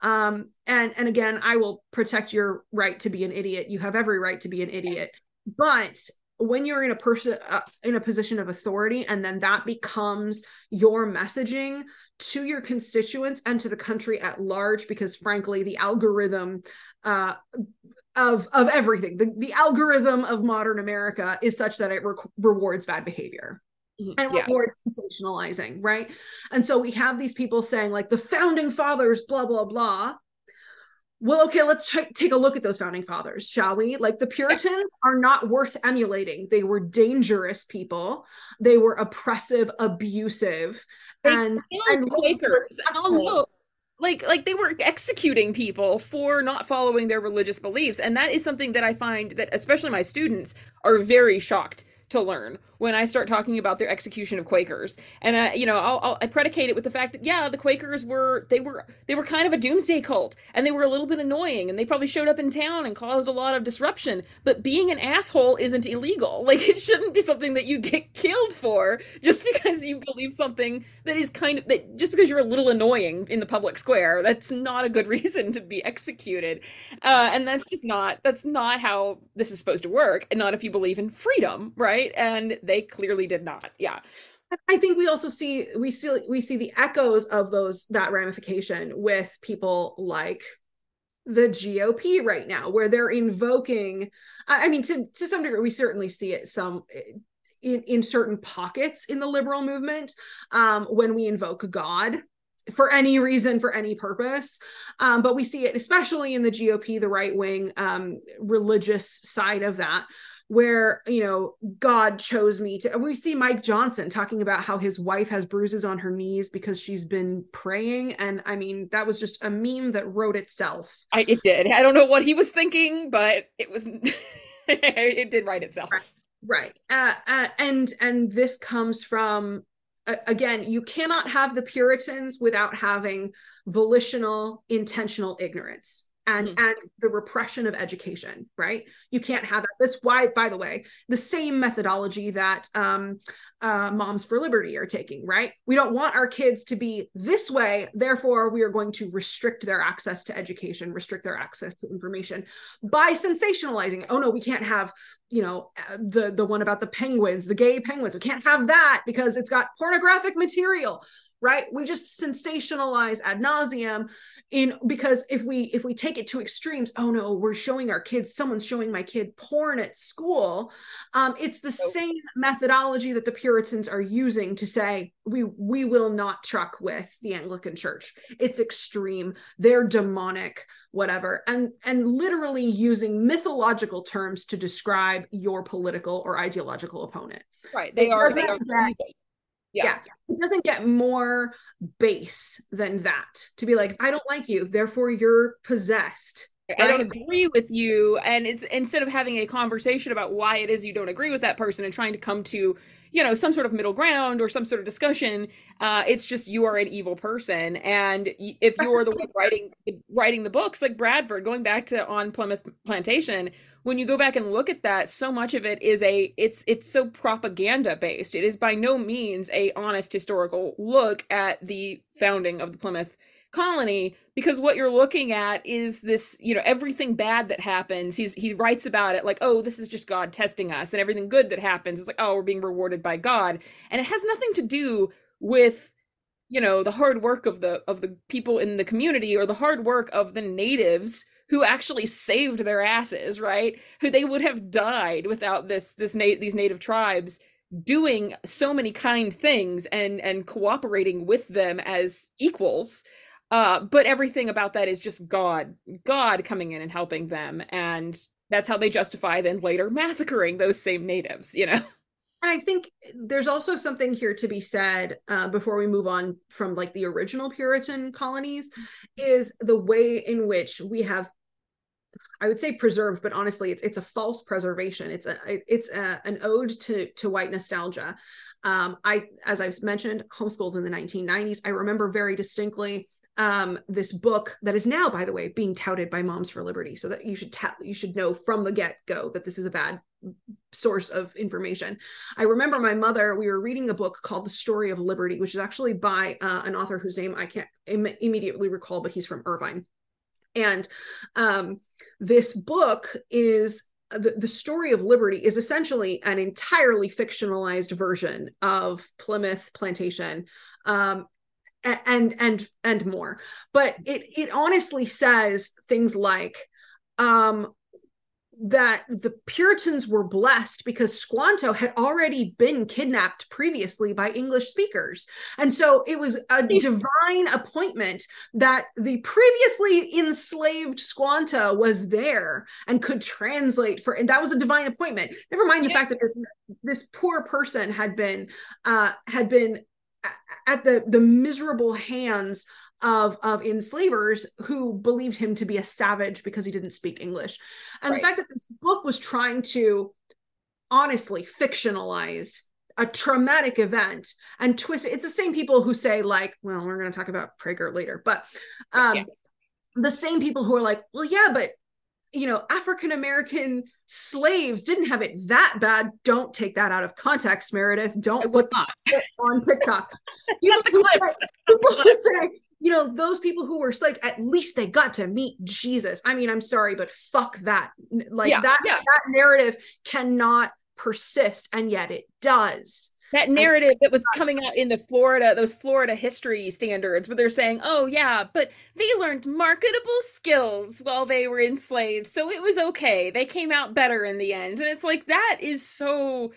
Um and and again i will protect your right to be an idiot. You have every right to be an idiot. But when you're in a person uh, in a position of authority and then that becomes your messaging to your constituents and to the country at large because frankly the algorithm uh, of of everything the, the algorithm of modern america is such that it re- rewards bad behavior mm-hmm. and yeah. rewards sensationalizing right and so we have these people saying like the founding fathers blah blah blah well, okay, let's t- take a look at those founding fathers, shall we? Like the Puritans are not worth emulating. They were dangerous people. They were oppressive, abusive, they and, and Quakers. Oh, like like they were executing people for not following their religious beliefs and that is something that i find that especially my students are very shocked to learn when I start talking about their execution of Quakers. And I, you know, I'll, I'll, i predicate it with the fact that yeah, the Quakers were they were they were kind of a doomsday cult, and they were a little bit annoying, and they probably showed up in town and caused a lot of disruption. But being an asshole isn't illegal. Like it shouldn't be something that you get killed for just because you believe something that is kind of that just because you're a little annoying in the public square. That's not a good reason to be executed, uh, and that's just not that's not how this is supposed to work, and not if you believe in freedom, right? And they clearly did not. Yeah. I think we also see we see we see the echoes of those that ramification with people like the GOP right now, where they're invoking. I mean, to to some degree, we certainly see it some in in certain pockets in the liberal movement um, when we invoke God for any reason for any purpose um, but we see it especially in the gop the right wing um, religious side of that where you know god chose me to we see mike johnson talking about how his wife has bruises on her knees because she's been praying. And i mean that was just a meme that wrote itself. I, it did. I don't know what he was thinking but it was it did write itself. Right, right. Uh, uh, and and this comes from uh, again you cannot have the puritans without having volitional intentional ignorance and mm-hmm. and the repression of education right? You can't have that. That's why by the way the same methodology that um, uh, moms for liberty are taking right? We don't want our kids to be this way. Therefore we are going to restrict their access to education restrict their access to information by sensationalizing oh no we can't have you know uh, the the one about the penguins the gay penguins. We can't have that because it's got pornographic material right? We just sensationalize ad nauseum in because if we if we take it to extremes oh no we're showing our kids someone's showing my kid porn at school. Um, it's the same methodology that the puritans are using to say we we will not truck with the anglican church. It's extreme. They're demonic whatever. And and literally using mythological terms to describe your political or ideological opponent. Right. They it are, they are yeah. yeah. It doesn't get more base than that to be like, I don't like you, therefore you're possessed. Right? I don't agree with you. And it's instead of having a conversation about why it is you don't agree with that person and trying to come to, you know, some sort of middle ground or some sort of discussion, uh, it's just you are an evil person. And if you're the one writing writing the books, like Bradford, going back to on Plymouth Plantation, when you go back and look at that so much of it is a it's it's so propaganda based. It is by no means a honest historical look at the founding of the plymouth colony because what you're looking at is this you know everything bad that happens. He's he writes about it like oh this is just god testing us and everything good that happens is like oh we're being rewarded by god. And it has nothing to do with you know the hard work of the of the people in the community or the hard work of the natives who actually saved their asses right who they would have died without this this na- these native tribes doing so many kind things and and cooperating with them as equals uh, but everything about that is just God, God coming in and helping them, and that's how they justify then later massacring those same natives. You know. And I think there's also something here to be said uh, before we move on from like the original Puritan colonies, is the way in which we have I would say preserved, but honestly, it's it's a false preservation. It's a it's a, an ode to to white nostalgia. Um, I, as I've mentioned, homeschooled in the 1990s. I remember very distinctly um, this book that is now, by the way, being touted by Moms for Liberty, so that you should tell you should know from the get go that this is a bad source of information. I remember my mother. We were reading a book called The Story of Liberty, which is actually by uh, an author whose name I can't Im- immediately recall, but he's from Irvine. And um, this book is the, the story of liberty is essentially an entirely fictionalized version of plymouth plantation um, and and and more. But it it honestly says things like um that the Puritans were blessed because Squanto had already been kidnapped previously by English speakers. And so it was a divine appointment that the previously enslaved Squanto was there and could translate for and that was a divine appointment. Never mind the yeah. fact that this this poor person had been uh had been at the the miserable hands of of enslavers who believed him to be a savage because he didn't speak English. And right. the fact that this book was trying to honestly fictionalize a traumatic event and twist. It's the same people who say like, well, we're going to talk about Prager later, but um yeah. the same people who are like, well, yeah, but you know, African American slaves didn't have it that bad. Don't take that out of context, Meredith. Don't put that on TikTok. people, people say, you know, those people who were slaves, at least they got to meet Jesus. I mean, I'm sorry, but fuck that. Like yeah, that, yeah. that narrative cannot persist, and yet it does that narrative that was coming out in the Florida, those Florida history standards, where they're saying, oh, yeah, but they learned marketable skills while they were enslaved. So it was okay. They came out better in the end. And it's like, that is so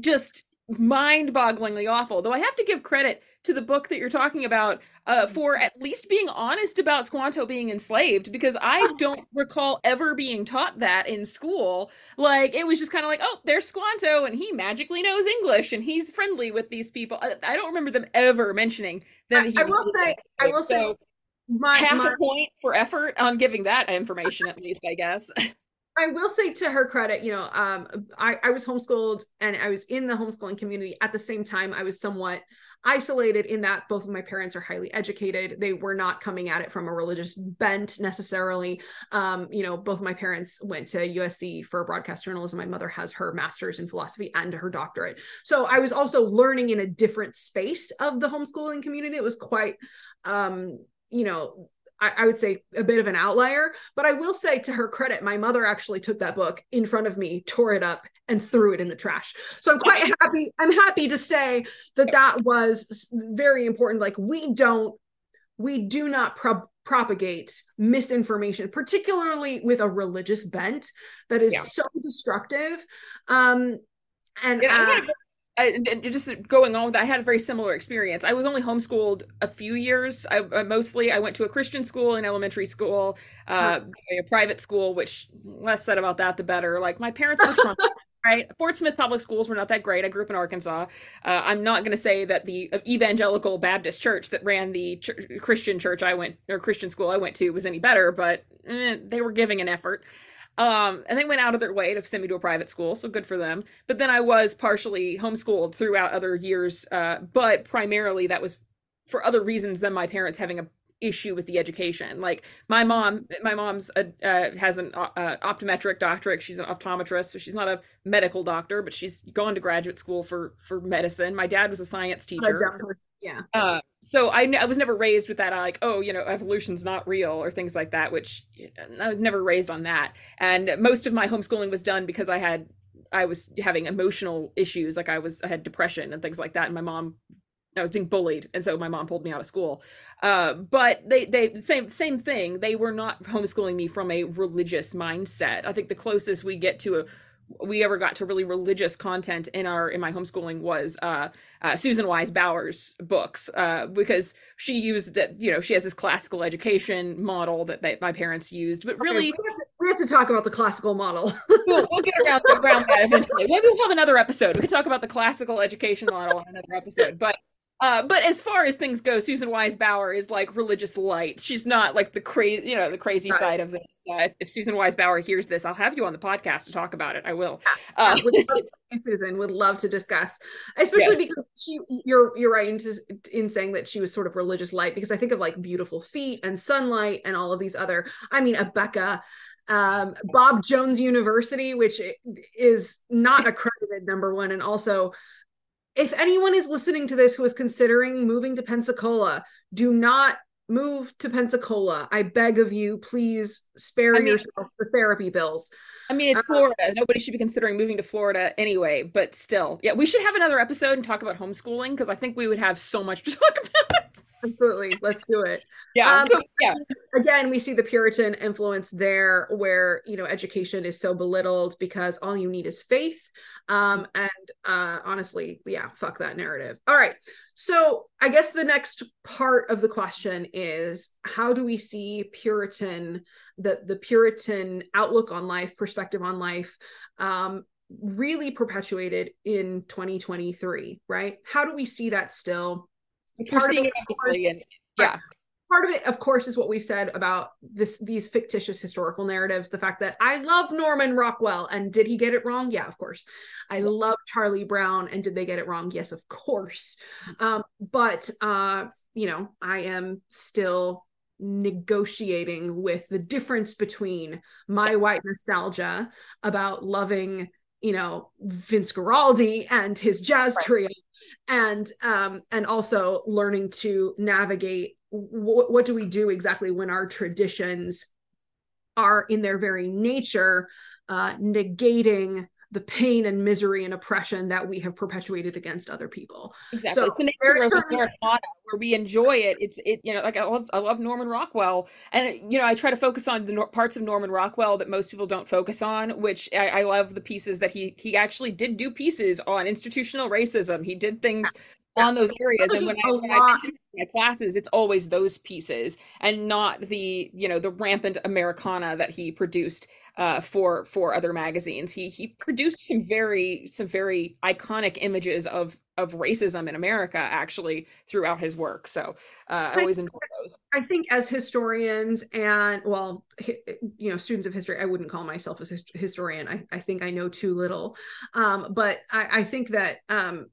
just mind bogglingly awful. Though I have to give credit to the book that you're talking about uh, mm. for at least being honest about Squanto being enslaved, because I don't recall ever being taught that in school. Like, it was just kind of like, oh, there's Squanto, and he magically knows English, and he's friendly with these people. I, I don't remember them ever mentioning that. I, I will say, I will so, say, my, half my... a point for effort on giving that information, at least, I guess. I will say to her credit, you know, um, I, I was homeschooled and I was in the homeschooling community. At the same time, I was somewhat isolated in that both of my parents are highly educated. They were not coming at it from a religious bent necessarily. Um, you know, both of my parents went to USC for broadcast journalism. My mother has her master's in philosophy and her doctorate. So I was also learning in a different space of the homeschooling community. It was quite um, you know I, I, would say a bit of an outlier. But I will say to her credit, my mother actually took that book in front of me, tore it up, and threw it in the trash. So I'm quite happy. I'm happy to say that that was very important. Like we don't, we do not pro- propagate misinformation, particularly with a religious bent that is yeah. so destructive. Um, and yeah, uh, and just going on with that, I had a very similar experience. I was only homeschooled a few years. I, I mostly I went to a Christian school in elementary school, uh, a private school. Which less said about that, the better. Like my parents were Trump, right? Fort Smith public schools were not that great. I grew up in Arkansas. Uh, I'm not going to say that the evangelical Baptist church that ran the ch- Christian church I went or Christian school I went to was any better, but eh, they were giving an effort. Um, and they went out of their way to send me to a private school, so good for them. But then I was partially homeschooled throughout other years, uh, but primarily that was for other reasons than my parents having a issue with the education. Like my mom, my mom's a, uh, has an uh, optometric doctorate. She's an optometrist, so she's not a medical doctor, but she's gone to graduate school for for medicine. My dad was a science teacher. Yeah. Uh, so I, I was never raised with that, like, oh, you know, evolution's not real or things like that, which I was never raised on that. And most of my homeschooling was done because I had, I was having emotional issues. Like I was, I had depression and things like that. And my mom, I was being bullied. And so my mom pulled me out of school. Uh, but they, they, same, same thing. They were not homeschooling me from a religious mindset. I think the closest we get to a, we ever got to really religious content in our in my homeschooling was uh, uh, Susan Wise Bauer's books uh, because she used you know she has this classical education model that, that my parents used but really okay, we, have to, we, have to, talk about the classical model. We'll, we'll, get around, around that eventually. Maybe we'll have another episode. We can talk about the classical education model in another episode but uh, but as far as things go, Susan Wise Bauer is like religious light. She's not like the crazy, you know, the crazy right. side of this. Uh, if, if, Susan Wise Bauer hears this, I'll have you on the podcast to talk about it. I will. Uh, Susan would love to discuss, especially yeah. because she, you're you're right in, in saying that she was sort of religious light. Because I think of like beautiful feet and Sonlight and all of these other. I mean, Abeka um, Bob Jones University, which is not accredited number one, and also if anyone is listening to this who is considering moving to Pensacola, do not move to Pensacola. I beg of you, please spare I mean, yourself the therapy bills. I mean, it's uh, Florida. Nobody should be considering moving to Florida anyway, but still. Yeah, we should have another episode and talk about homeschooling because I think we would have so much to talk about. Absolutely. Let's do it. Yeah. Um, so, yeah. Again, we see the Puritan influence there where, you know, education is so belittled because all you need is faith. Um, and uh, honestly, yeah, fuck that narrative. All right. So I guess the next part of the question is how do we see Puritan, the, the Puritan outlook on life, perspective on life, um, really perpetuated in 2023, right? How do we see that still? Part of it, obviously, and yeah. Part of it, of course, is what we've said about this these fictitious historical narratives. The fact that I love Norman Rockwell, and did he get it wrong? Yeah, of course. I love Charlie Brown, and did they get it wrong? Yes, of course. Um, but uh, you know, I am still negotiating with the difference between my white nostalgia about loving you know Vince Guaraldi and his jazz right. trio and um and also learning to navigate w- what do we do exactly when our traditions are in their very nature uh negating the pain and misery and oppression that we have perpetuated against other people. Exactly. So it's an certain... where we enjoy it. It's it you know like I love I love Norman Rockwell and you know I try to focus on the parts of Norman Rockwell that most people don't focus on, which I, I love the pieces that he he actually did do pieces on institutional racism. He did things yeah. on those areas and when I, when I my classes it's always those pieces and not the you know the rampant americana that he produced uh, for for other magazines. He he produced some very some very iconic images of of racism in America actually throughout his work. So uh, I always enjoy those. I think as historians and well, you know, students of history, I wouldn't call myself a historian. I, I think I know too little, um, but I, I think that um,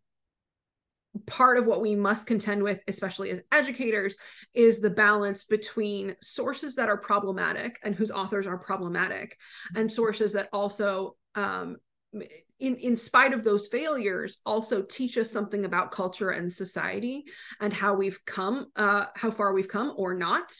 part of what we must contend with, especially as educators, is the balance between sources that are problematic and whose authors are problematic, and sources that also um, in in spite of those failures also teach us something about culture and society and how we've come uh how far we've come or not.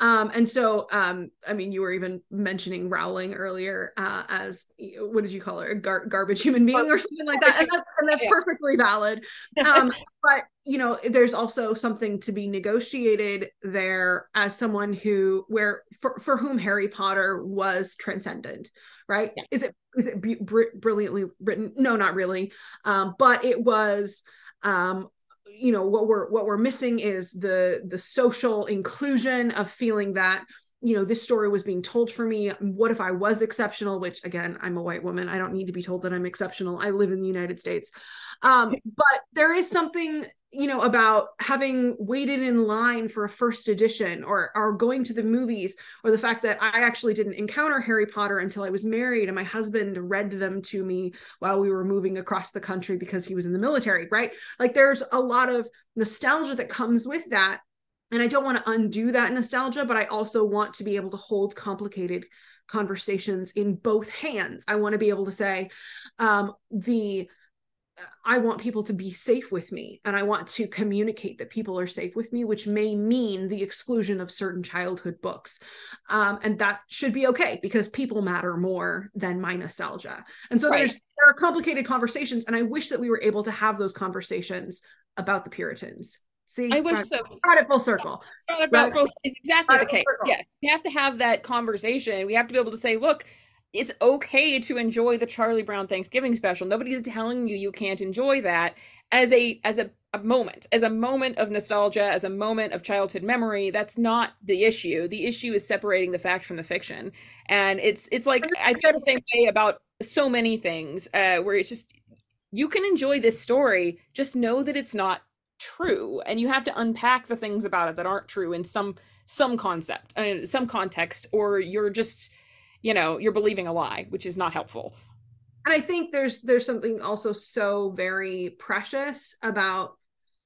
Um and so um i mean you were even mentioning rowling earlier uh as what did you call her? A gar- garbage human being or something like that. And that's and that's perfectly valid. Um but you know there's also something to be negotiated there as someone who where for, for whom harry potter was transcendent right? Yeah. is it is it br- brilliantly written no not really. Um, but it was um, you know what we're what we're missing is the the social inclusion of feeling that you know this story was being told for me. What if i was exceptional? Which again i'm a white woman. I don't need to be told that i'm exceptional. I live in the united states. Um, but there is something you know about having waited in line for a first edition or or going to the movies or the fact that I actually didn't encounter Harry Potter until I was married and my husband read them to me while we were moving across the country because he was in the military right? Like there's a lot of nostalgia that comes with that and I don't want to undo that nostalgia but I also want to be able to hold complicated conversations in both hands I want to be able to say um the I want people to be safe with me and I want to communicate that people are safe with me, which may mean the exclusion of certain childhood books. Um, and that should be okay because people matter more than my nostalgia. And so right. there's there are complicated conversations, and I wish that we were able to have those conversations about the Puritans. See, I wish so. Brought it full circle. About right. It's exactly the case. Yes, we have to have that conversation. We have to be able to say, look, it's okay to enjoy the Charlie Brown Thanksgiving special. Nobody's telling you you can't enjoy that as a as a, a moment, as a moment of nostalgia, as a moment of childhood memory. That's not the issue. The issue is separating the fact from the fiction. And it's it's like I feel the same way about so many things, uh, where it's just you can enjoy this story, just know that it's not true, and you have to unpack the things about it that aren't true in some some concept, uh, some context, or you're just you know you're believing a lie which is not helpful. And i think there's there's something also so very precious about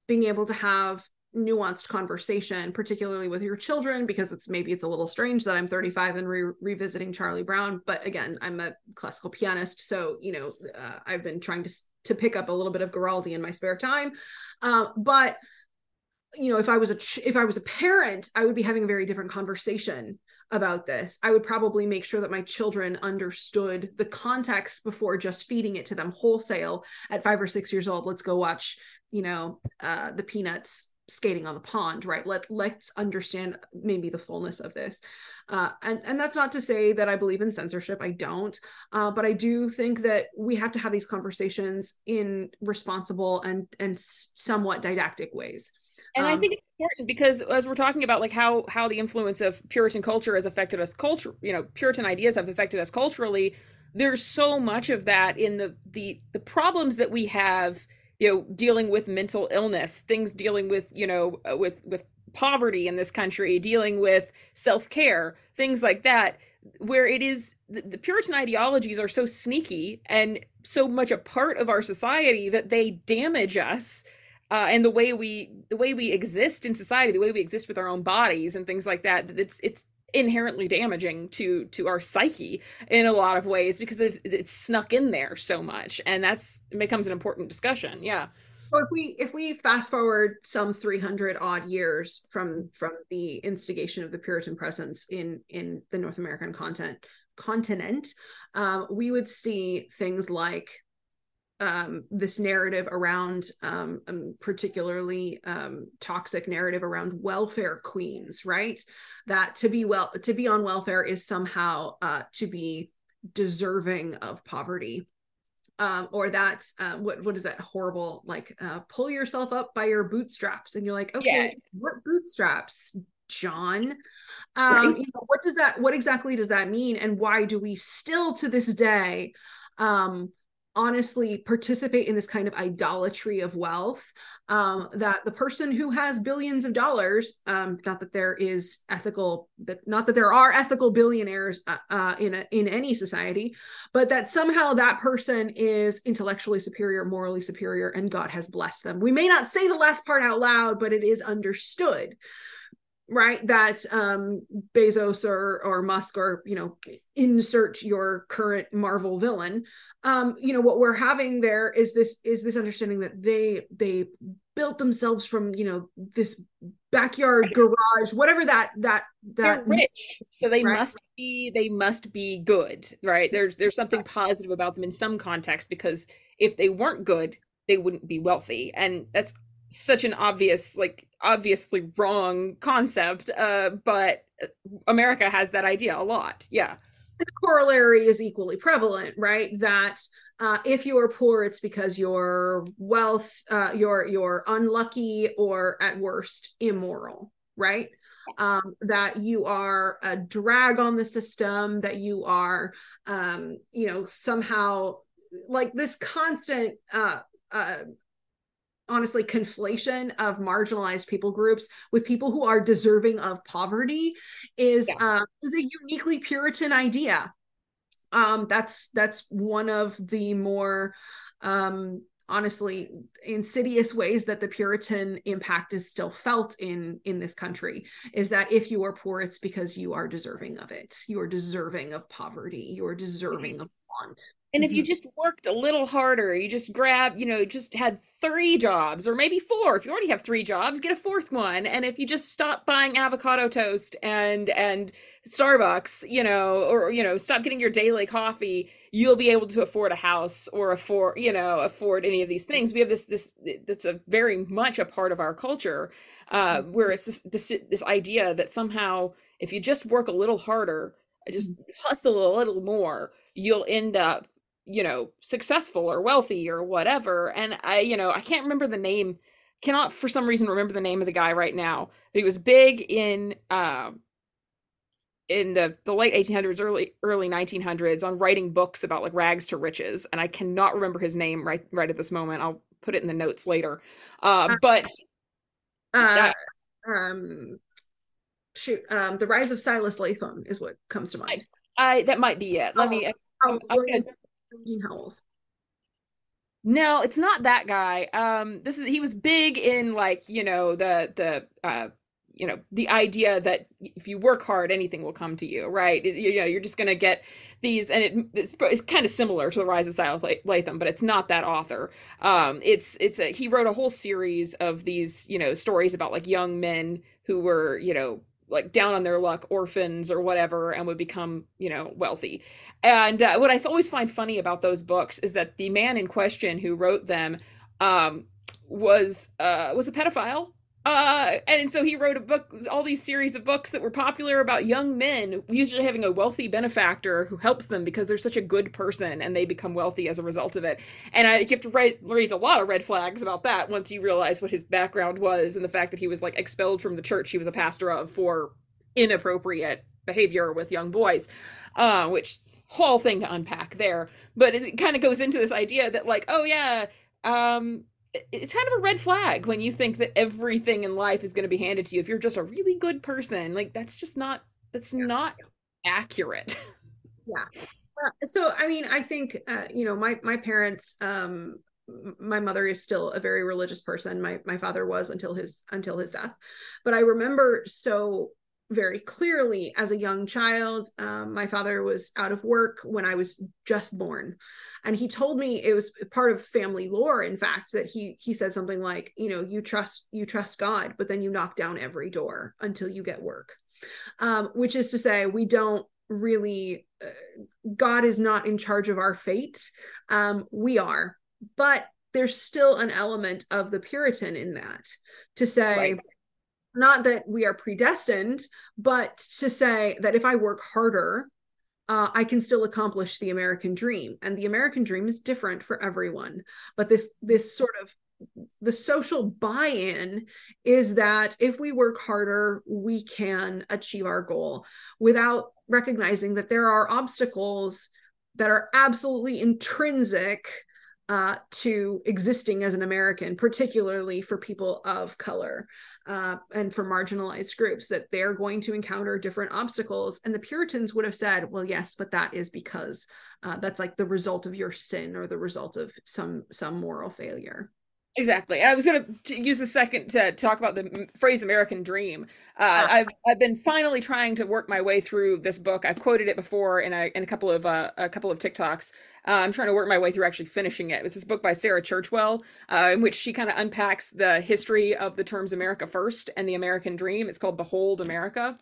being able to have nuanced conversation particularly with your children because it's maybe it's a little strange that i'm 35 and re- revisiting charlie brown but again i'm a classical pianist so you know uh, i've been trying to to pick up a little bit of Guaraldi in my spare time uh, but you know if i was a ch- if i was a parent i would be having a very different conversation about this, I would probably make sure that my children understood the context before just feeding it to them wholesale at five or six years old. Let's go watch, you know, uh, the Peanuts skating on the pond, right? Let let's understand maybe the fullness of this. Uh, and and that's not to say that I believe in censorship. I don't, uh, but I do think that we have to have these conversations in responsible and and somewhat didactic ways. And um, I think it's important because as we're talking about like how how the influence of Puritan culture has affected us culture, you know, Puritan ideas have affected us culturally. There's so much of that in the the the problems that we have, you know, dealing with mental illness, things dealing with, you know, uh, with with poverty in this country, dealing with self-care, things like that where it is the, the, Puritan ideologies are so sneaky and so much a part of our society that they damage us uh, and the way we the way we exist in society, the way we exist with our own bodies and things like that. It's it's inherently damaging to to our psyche in a lot of ways because it's, it's snuck in there so much, and that's becomes an important discussion. Yeah. So if we if we fast forward some 300 odd years from from the instigation of the Puritan presence in in the North American content continent, um, we would see things like um, this narrative around um, um, particularly um, toxic narrative around welfare queens right? That to be well to be on welfare is somehow uh, to be deserving of poverty um, or that uh, what what is that horrible like uh, pull yourself up by your bootstraps and you're like okay yeah. what bootstraps John. Um, right. you know, what does that? What exactly does that mean? And why do we still, to this day, um, honestly participate in this kind of idolatry of wealth um, that the person who has billions of dollars um, not that there is ethical that not that there are ethical billionaires uh, uh, in a, in any society but that somehow that person is intellectually superior morally superior and god has blessed them. We may not say the last part out loud but it is understood right that um bezos or or musk or you know insert your current marvel villain. Um you know what we're having there is this is this understanding that they they built themselves from you know this backyard garage whatever that that that They're rich so they right? must be they must be good right? There's there's something positive about them in some context because if they weren't good they wouldn't be wealthy. And that's such an obvious like obviously wrong concept uh but america has that idea a lot yeah. The corollary is equally prevalent right? That uh, if you are poor it's because your wealth uh, you're you're unlucky or at worst immoral right? Um, that you are a drag on the system that you are um, you know somehow like this constant uh, uh, honestly conflation of marginalized people groups with people who are deserving of poverty is yeah. uh, is a uniquely puritan idea. Um that's that's one of the more um honestly insidious ways that the puritan impact is still felt in in this country is that if you are poor it's because you are deserving of it. You are deserving of poverty. You are deserving of want And if you mm-hmm. just worked a little harder, you just grab, you know, just had three jobs or maybe four. If you already have three jobs, get a fourth one. And if you just stop buying avocado toast and and Starbucks, you know, or you know, stop getting your daily coffee, you'll be able to afford a house or afford, you know, afford any of these things. We have this this that's a very much a part of our culture, uh, mm-hmm. where it's this, this this idea that somehow if you just work a little harder, just mm-hmm. hustle a little more, you'll end up you know successful or wealthy or whatever and i you know i can't remember the name cannot for some reason remember the name of the guy right now but he was big in um in the the late 1800s early early 1900s on writing books about like rags to riches and i cannot remember his name right right at this moment i'll put it in the notes later uh, uh but uh, um shoot um the rise of Silas Lapham is what comes to mind. I, I that might be it let oh, me oh, I, Dean Howells. No, it's not that guy. Um, this is he was big in like you know the the uh, you know the idea that if you work hard, anything will come to you, right? It, you know, you're just gonna get these, and it, it's, it's kind of similar to the Rise of Silas Lapham, but it's not that author. Um, it's it's a, he wrote a whole series of these you know stories about like young men who were you know like down on their luck orphans or whatever and would become you know wealthy and uh, what I always find funny about those books is that the man in question who wrote them um, was uh, was a pedophile. Uh, and so he wrote a book, all these series of books that were popular about young men, usually having a wealthy benefactor who helps them because they're such a good person and they become wealthy as a result of it. And I, you have to raise, raise a lot of red flags about that once you realize what his background was and the fact that he was like expelled from the church he was a pastor of for inappropriate behavior with young boys, uh, which whole thing to unpack there but it, kind of goes into this idea that like oh yeah um it's kind of a red flag when you think that everything in life is going to be handed to you if you're just a really good person like that's just not that's yeah. not accurate. Yeah. Uh, so i mean i think uh, you know my my parents um my mother is still a very religious person. My my father was until his until his death. But i remember so very clearly as a young child. Um, my father was out of work when I was just born, and he told me it was part of family lore. In fact, that he he said something like, you know, you trust you trust God, but then you knock down every door until you get work, um, which is to say, we don't really. Uh, God is not in charge of our fate. Um, we are, but there's still an element of the Puritan in that to say. Right not that we are predestined, but to say that if I work harder, uh, I can still accomplish the American dream. And the American dream is different for everyone. But this this sort of the social buy-in is that if we work harder, we can achieve our goal without recognizing that there are obstacles that are absolutely intrinsic uh, to existing as an American, particularly for people of color uh, and for marginalized groups, that they're going to encounter different obstacles. And the Puritans would have said, well, yes, but that is because uh, that's like the result of your sin or the result of some some moral failure. Exactly. I was going to use a second to talk about the phrase American dream. Uh, I've I've been finally trying to work my way through this book. I've quoted it before in a in a couple of uh, a couple of TikToks. Uh, I'm trying to work my way through actually finishing it. It's this book by Sarah Churchwell, uh, in which she kind of unpacks the history of the terms America First and the American Dream. It's called Behold America.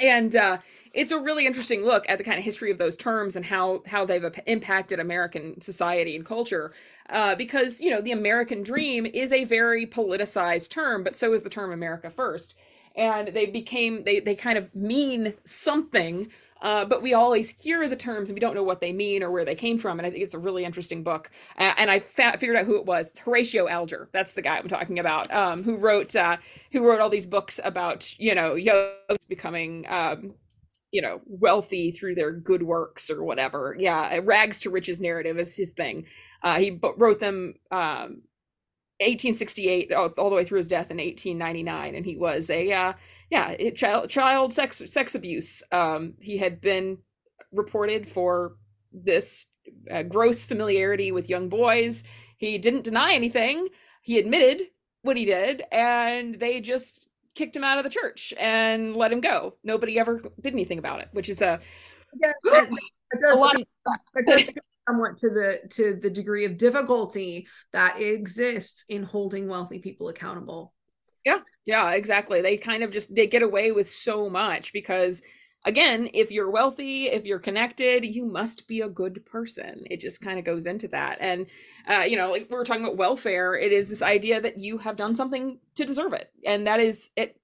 And uh, it's a really interesting look at the kind of history of those terms and how how they've impacted American society and culture. Uh, because you know the American dream is a very politicized term, but so is the term America First, and they became they they kind of mean something. Uh, but we always hear the terms and we don't know what they mean or where they came from. And I think it's a really interesting book. Uh, and I fa- figured out who it was. Horatio Alger. That's the guy I'm talking about. Um, who wrote uh, who wrote all these books about you know Yost becoming um, you know wealthy through their good works or whatever yeah rags to riches narrative is his thing uh, he wrote them um, 1868 all, all, the way through his death in 1899 and he was a uh, yeah child child sex sex abuse um, he had been reported for this uh, gross familiarity with young boys. He didn't deny anything. He admitted what he did and they just kicked him out of the church and let him go. Nobody ever did anything about it, which is a yeah, that, that does, speak, that does speak somewhat to the to the degree of difficulty that exists in holding wealthy people accountable yeah yeah exactly. They kind of just they get away with so much because again if you're wealthy if you're connected you must be a good person. It just kind of goes into that. And uh, you know like we were talking about welfare it is this idea that you have done something to deserve it. And that is it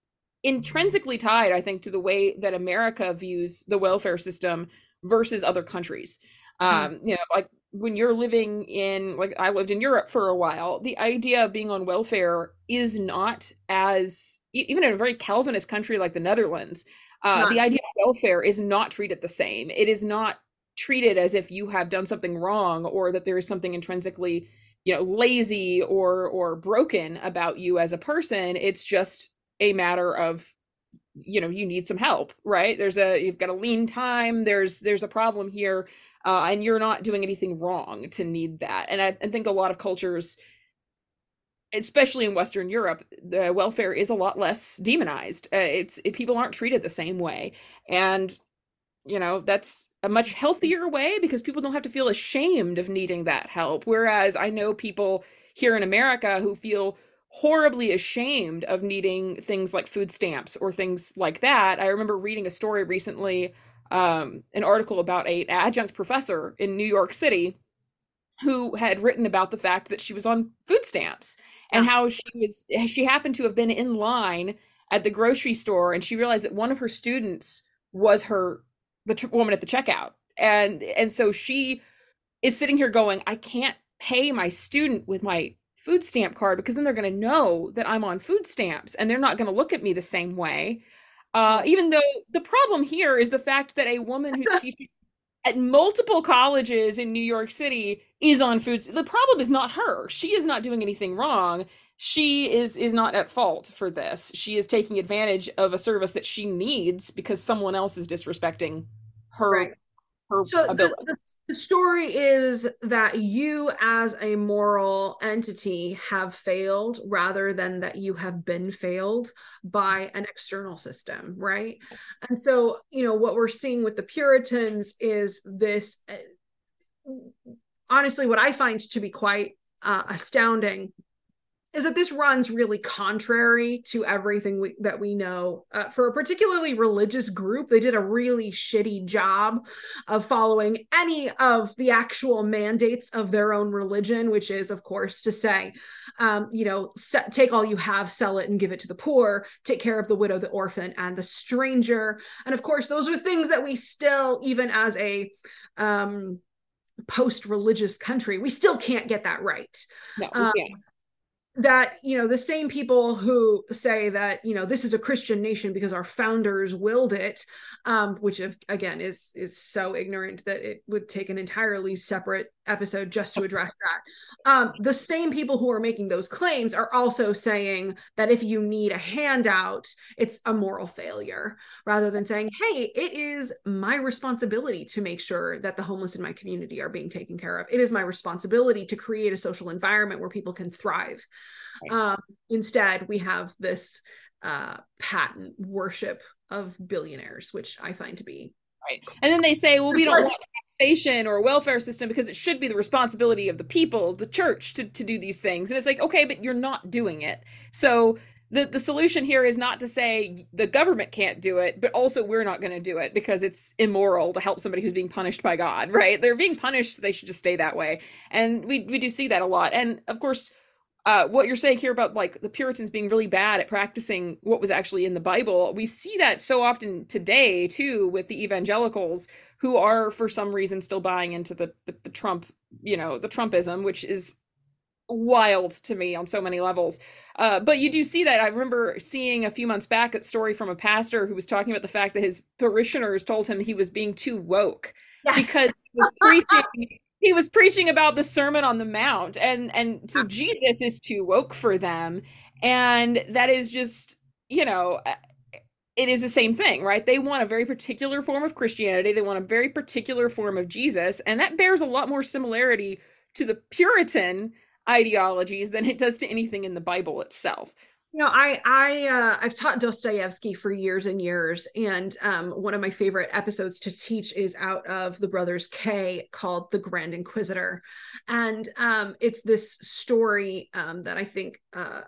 intrinsically tied i think to the way that america views the welfare system versus other countries. Um mm-hmm. you know like when you're living in like I lived in Europe for a while, the idea of being on welfare is not as even in a very Calvinist country like the Netherlands, uh, the idea of welfare is not treated the same. It is not treated as if you have done something wrong or that there is something intrinsically, you know, lazy or or broken about you as a person. It's just a matter of you know you need some help right there's a you've got a lean time there's there's a problem here uh, and you're not doing anything wrong to need that. And I, I think a lot of cultures, especially in Western Europe, the welfare is a lot less demonized. Uh, it's it, people aren't treated the same way, and you know that's a much healthier way because people don't have to feel ashamed of needing that help. Whereas I know people here in America who feel horribly ashamed of needing things like food stamps or things like that. I remember reading a story recently um, an article about a adjunct professor in New York City who had written about the fact that she was on food stamps and how she was she happened to have been in line at the grocery store and she realized that one of her students was her the tr- woman at the checkout. And and so she is sitting here going I can't pay my student with my food stamp card because then they're going to know that I'm on food stamps and they're not going to look at me the same way uh, even though the problem here is the fact that a woman who's teaching at multiple colleges in New York City is on food. The problem is not her. She is not doing anything wrong. She is is not at fault for this. She is taking advantage of a service that she needs because someone else is disrespecting her right her so ability. The, the, story is that you as a moral entity have failed rather than that you have been failed by an external system right and so you know what we're seeing with the puritans is this uh, honestly what i find to be quite uh, astounding is that this runs really contrary to everything we, that we know. Uh, for a particularly religious group, they did a really shitty job of following any of the actual mandates of their own religion, which is, of course, to say, um, you know, set, take all you have, sell it, and give it to the poor, take care of the widow, the orphan, and the stranger. And of course, those are things that we still, even as a um, post religious country, we still can't get that right. No, um, that you know the same people who say that you know this is a christian nation because our founders willed it um, which again is is so ignorant that it would take an entirely separate episode just to address that. Um, the same people who are making those claims are also saying that if you need a handout it's a moral failure rather than saying hey it is my responsibility to make sure that the homeless in my community are being taken care of. It is my responsibility to create a social environment where people can thrive. Um, instead, we have this uh, patent worship of billionaires, which I find to be right. And then they say, well, we don't want taxation or a welfare system because it should be the responsibility of the people, the church, to to do these things. And it's like, okay, but you're not doing it. So the the solution here is not to say the government can't do it, but also we're not going to do it because it's immoral to help somebody who's being punished by God, right? They're being punished, so they should just stay that way. And we we do see that a lot. And of course uh, what you're saying here about like the Puritans being really bad at practicing what was actually in the Bible, we see that so often today too with the evangelicals who are for some reason still buying into the, the, the Trump, you know, the Trumpism, which is wild to me on so many levels. Uh, but you do see that. I remember seeing a few months back a story from a pastor who was talking about the fact that his parishioners told him he was being too woke yes. because he was preaching he was preaching about the sermon on the mount and and so jesus is too woke for them and that is just you know uh, it is the same thing right? They want a very particular form of christianity. They want a very particular form of jesus and that bears a lot more similarity to the puritan ideologies than it does to anything in the bible itself You know, I I uh, I've taught Dostoevsky for years and years, and um, one of my favorite episodes to teach is out of the Brothers K called "The Grand Inquisitor," and um, it's this story um, that I think uh,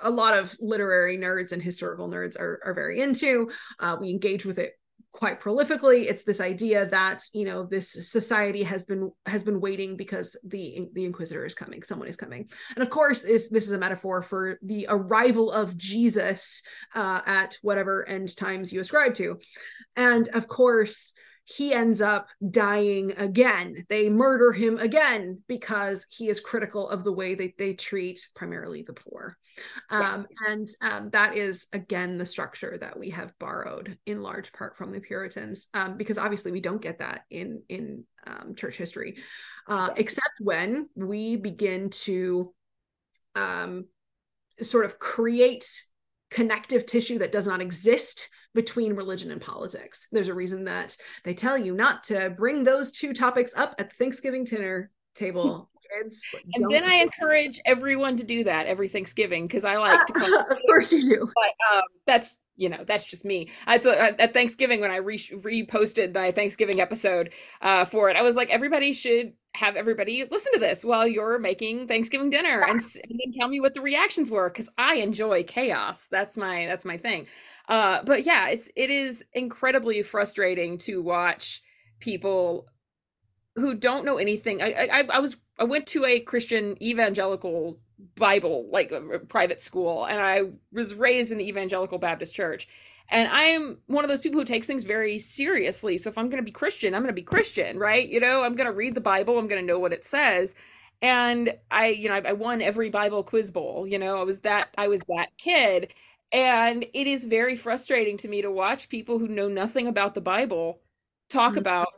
a lot of literary nerds and historical nerds are, are very into. Uh, we engage with it quite prolifically. It's this idea that you know this society has been has been waiting because the the inquisitor is coming someone is coming. And of course this this is a metaphor for the arrival of jesus uh, at whatever end times you ascribe to. And of course he ends up dying again. They murder him again because he is critical of the way that they treat primarily the poor. Um, and um, that is, again, the structure that we have borrowed in large part from the Puritans, um, because obviously we don't get that in, in um, church history, uh, except when we begin to um, sort of create connective tissue that does not exist between religion and politics. There's a reason that they tell you not to bring those two topics up at the Thanksgiving dinner table. Kids, and then I encourage everyone to do that every Thanksgiving because I like to. Come of course, you do. But um, that's you know that's just me it's a, at thanksgiving when i re- reposted my thanksgiving episode uh, for it i was like everybody should have everybody listen to this while you're making thanksgiving dinner yes. and, and, then tell me what the reactions were because i enjoy chaos that's my that's my thing uh, but yeah it's it is incredibly frustrating to watch people who don't know anything I, I i was i went to a christian evangelical Bible, like a private school, and I was raised in the evangelical Baptist church. And I'm one of those people who takes things very seriously. So if I'm going to be Christian, I'm going to be Christian, right? You know, I'm going to read the Bible, I'm going to know what it says. And I, you know, I won every Bible quiz bowl. You know, I was that I was that kid. And it is very frustrating to me to watch people who know nothing about the Bible talk mm-hmm. about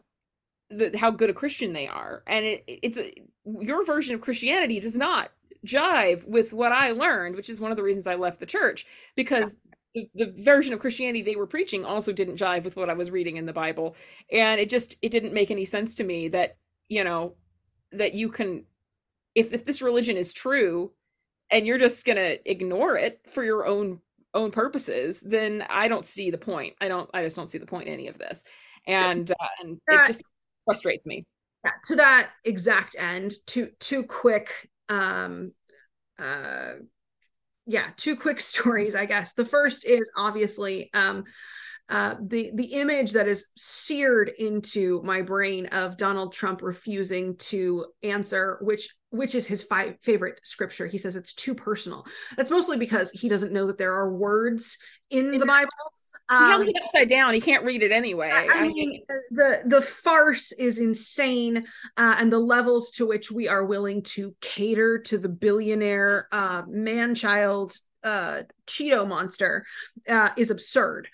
the, how good a Christian they are. And it, it's a, your version of Christianity does not jive with what I learned, which is one of the reasons I left the church because yeah. the, the version of Christianity they were preaching also didn't jive with what I was reading in the Bible. And it just it didn't make any sense to me that, you know, that you can if if this religion is true and you're just going to ignore it for your own own purposes, then I don't see the point. I don't I just don't see the point in any of this. And uh, and it just frustrates me. Yeah, to that exact end, two two quick um uh yeah two quick stories i guess the first is obviously um uh, the the image that is seared into my brain of Donald Trump refusing to answer which which is his fi- favorite scripture. He says it's too personal. That's mostly because he doesn't know that there are words in the Bible. Um, he upside down. He can't read it anyway. I, I mean, the the farce is insane, uh, and the levels to which we are willing to cater to the billionaire uh, man child uh, Cheeto monster uh, is absurd.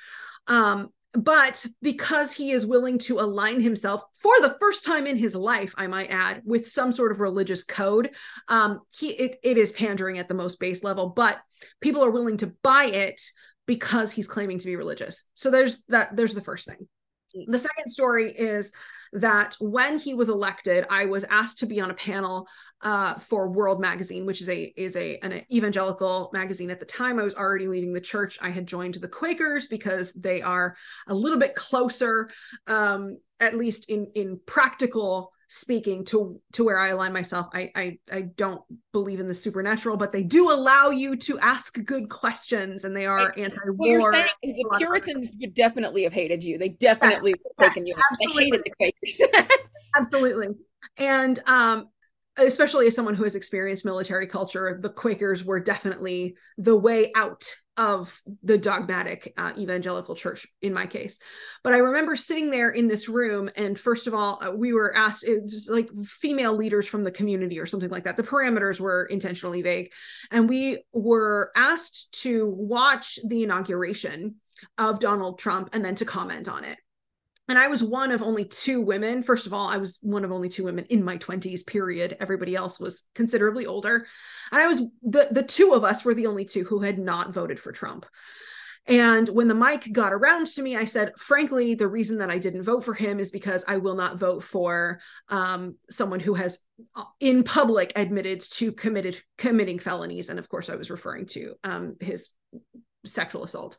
Um, but because he is willing to align himself for the first time in his life i might add with some sort of religious code um he it, it is pandering at the most base level but people are willing to buy it because he's claiming to be religious. So there's that there's the first thing. The second story is that when he was elected i was asked to be on a panel uh, for World Magazine, which is a is a an evangelical magazine. At the time, I was already leaving the church. I had joined the Quakers because they are a little bit closer, um, at least in in practical speaking to to where I align myself. I, I I don't believe in the supernatural, but they do allow you to ask good questions, and they are anti-war. What you're saying is the Puritans would definitely have hated you. They definitely yes, would have taken yes, you. They hated the Quakers. absolutely. And um, especially as someone who has experienced military culture, the Quakers were definitely the way out of the dogmatic uh, evangelical church in my case. But I remember sitting there in this room, and first of all, uh, we were asked it just like female leaders from the community or something like that. The parameters were intentionally vague. And we were asked to watch the inauguration of Donald Trump and then to comment on it and I was one of only two women. First of all, I was one of only two women in my 20s, period. Everybody else was considerably older. And I was the the two of us were the only two who had not voted for Trump. And when the mic got around to me, I said, frankly, the reason that I didn't vote for him is because I will not vote for um, someone who has uh, in public admitted to committed committing felonies. And of course, I was referring to um, his sexual assault,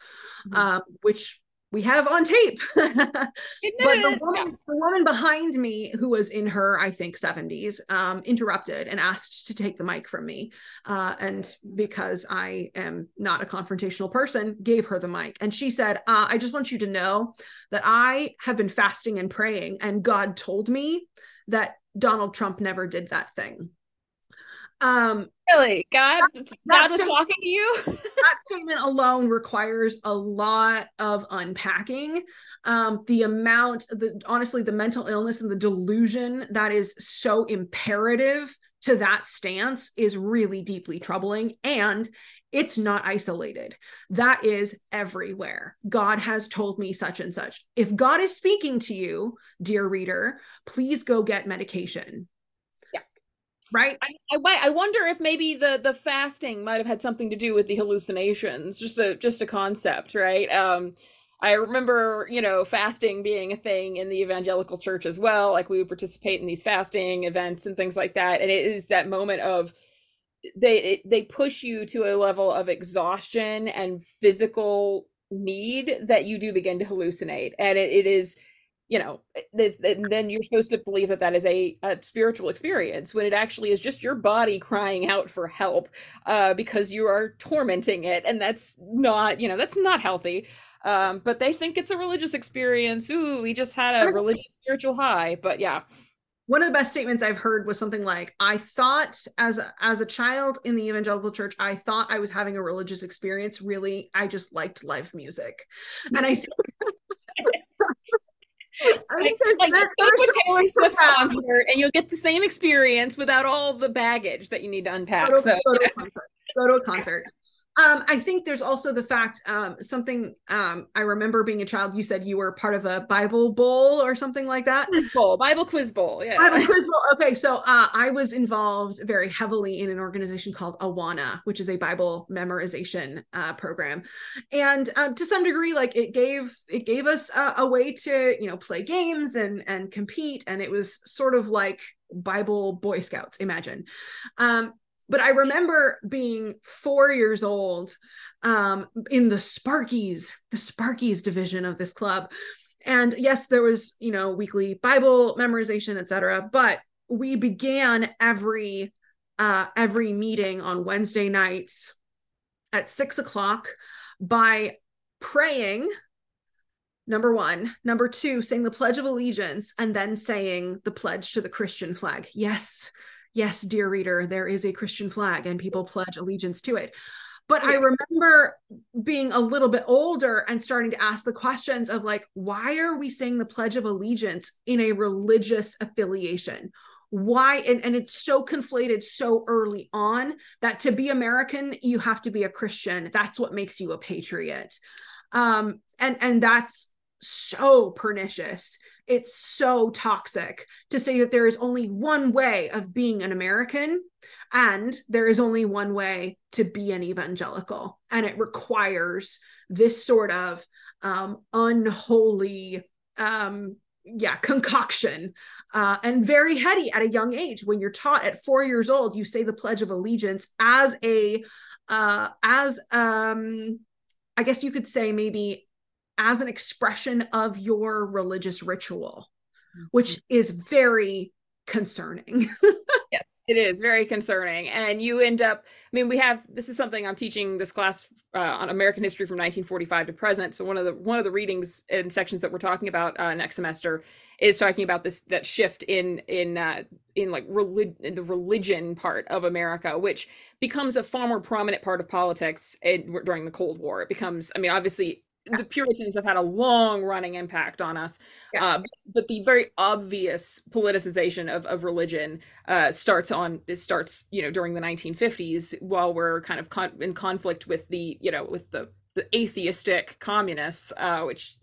mm-hmm. um, which we have on tape. but the woman, the woman, behind me, who was in her, I think, 70s, um, interrupted and asked to take the mic from me. Uh, and because I am not a confrontational person, gave her the mic. And she said, uh, I just want you to know that I have been fasting and praying, and God told me that Donald Trump never did that thing. Um, really, God, that, God was talking to you. that statement alone requires a lot of unpacking. Um, the amount, the honestly, the mental illness and the delusion that is so imperative to that stance is really deeply troubling, and it's not isolated. That is everywhere. God has told me such and such. If God is speaking to you, dear reader, please go get medication right? I, I, I wonder if maybe the the fasting might have had something to do with the hallucinations just a just a concept right? Um i remember you know fasting being a thing in the evangelical church as well like we would participate in these fasting events and things like that and it is that moment of they it, they push you to a level of exhaustion and physical need that you do begin to hallucinate and it, it is you know then you're supposed to believe that that is a, a, spiritual experience when it actually is just your body crying out for help uh, because you are tormenting it and that's not you know that's not healthy um, but they think it's a religious experience ooh we just had a religious spiritual high but yeah one of the best statements I've heard was something like, "I thought as a, as a child in the evangelical church, I thought I was having a religious experience. Really, I just liked live music." And I think like, like just go to a Taylor Swift concert and you'll get the same experience without all the baggage that you need to unpack. Go to, so go to, a, concert. Go to a concert. Um, I think there's also the fact um, something um, I remember being a child. You said you were part of a Bible Bowl or something like that. Quiz bowl, Bible Quiz Bowl. Yeah, Bible Quiz Bowl. Okay, so uh, I was involved very heavily in an organization called Awana, which is a Bible memorization uh, program, and uh, to some degree, like it gave it gave us a, a way to you know play games and and compete, and it was sort of like Bible Boy Scouts. Imagine. Um, but I remember being four years old um, in the Sparkies, the Sparkies division of this club. And yes, there was, you know, weekly Bible memorization, etc. But we began every uh, every meeting on Wednesday nights at six o'clock by praying number one number two saying the pledge of allegiance and then saying the pledge to the christian flag yes yes, dear reader, there is a Christian flag and people pledge allegiance to it. But yeah. I remember being a little bit older and starting to ask the questions of like, why are we saying the Pledge of Allegiance in a religious affiliation? Why? And, and it's so conflated so early on that to be American, you have to be a Christian. That's what makes you a patriot. Um, and and that's so pernicious. It's so toxic to say that there is only one way of being an American and there is only one way to be an evangelical. And it requires this sort of um, unholy, um, yeah, concoction uh, and very heady at a young age. When you're taught at four years old, you say the Pledge of Allegiance as a, uh, as, um, I guess you could say maybe as an expression of your religious ritual, mm-hmm. which is very concerning. yes, it is very concerning. And you end up, I mean, we have this is something I'm teaching this class uh, on American history from 1945 to present. So one of the one of the readings and sections that we're talking about uh, next semester is talking about this that shift in in uh, in like relig- the religion part of America, which becomes a far more prominent part of politics in, during the Cold War. It becomes, I mean, obviously the Puritans have had a long running impact on us. Uh, yes. Uh, but the very obvious politicization of, of religion uh, starts on it starts you know during the 1950s while we're kind of con- in conflict with the you know with the the atheistic communists, uh, which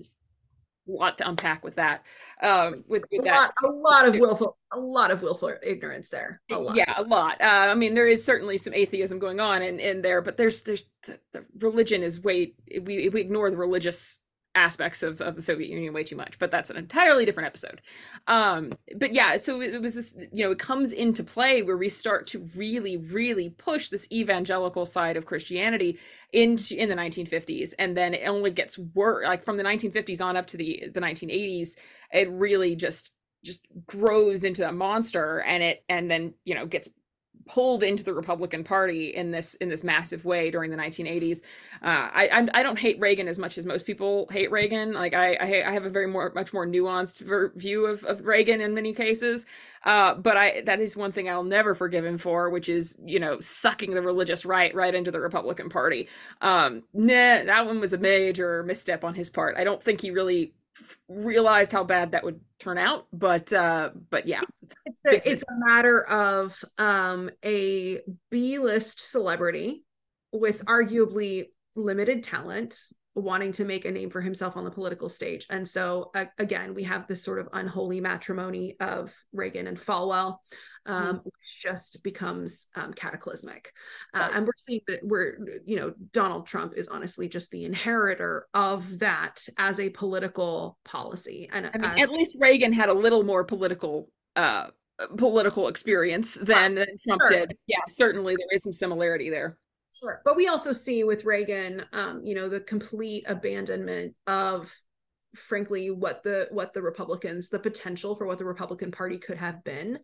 lot to unpack with that. Um, with, with a that, lot, a lot of willful, a lot of willful ignorance there. A lot. Yeah, a lot. Uh, I mean, there is certainly some atheism going on in, in there, but there's there's the, the religion is way we we ignore the religious aspects of, of the Soviet Union way too much, but that's an entirely different episode. Um, but yeah, so it, it was this, you know, it comes into play where we start to really, really push this evangelical side of Christianity into in the 1950s, and then it only gets worse. Like from the 1950s on up to the the 1980s, it really just just grows into a monster, and it and then you know gets pulled into the Republican Party in this in this massive way during the 1980s. Uh, I I do not hate Reagan as much as most people hate Reagan. Like I I, I have a very more much more nuanced view of, of Reagan in many cases. Uh, but I that is one thing I'll never forgive him for, which is you know sucking the religious right right into the Republican Party. Um, nah, that one was a major misstep on his part. I don't think he really realized how bad that would turn out but uh but yeah it's a, it's a matter of um a b-list celebrity with arguably limited talent wanting to make a name for himself on the political stage. And so uh, again, we have this sort of unholy matrimony of Reagan and Falwell, um, mm which just becomes um, cataclysmic. Uh, and we're seeing that we're, you know, Donald Trump is honestly just the inheritor of that as a political policy. And I mean, as- at least Reagan had a little more political uh political experience than, than Trump sure. did. Yeah, certainly there is some similarity there. Sure. But we also see with Reagan, um, you know, the complete abandonment of frankly what the what the republicans the potential for what the republican party could have been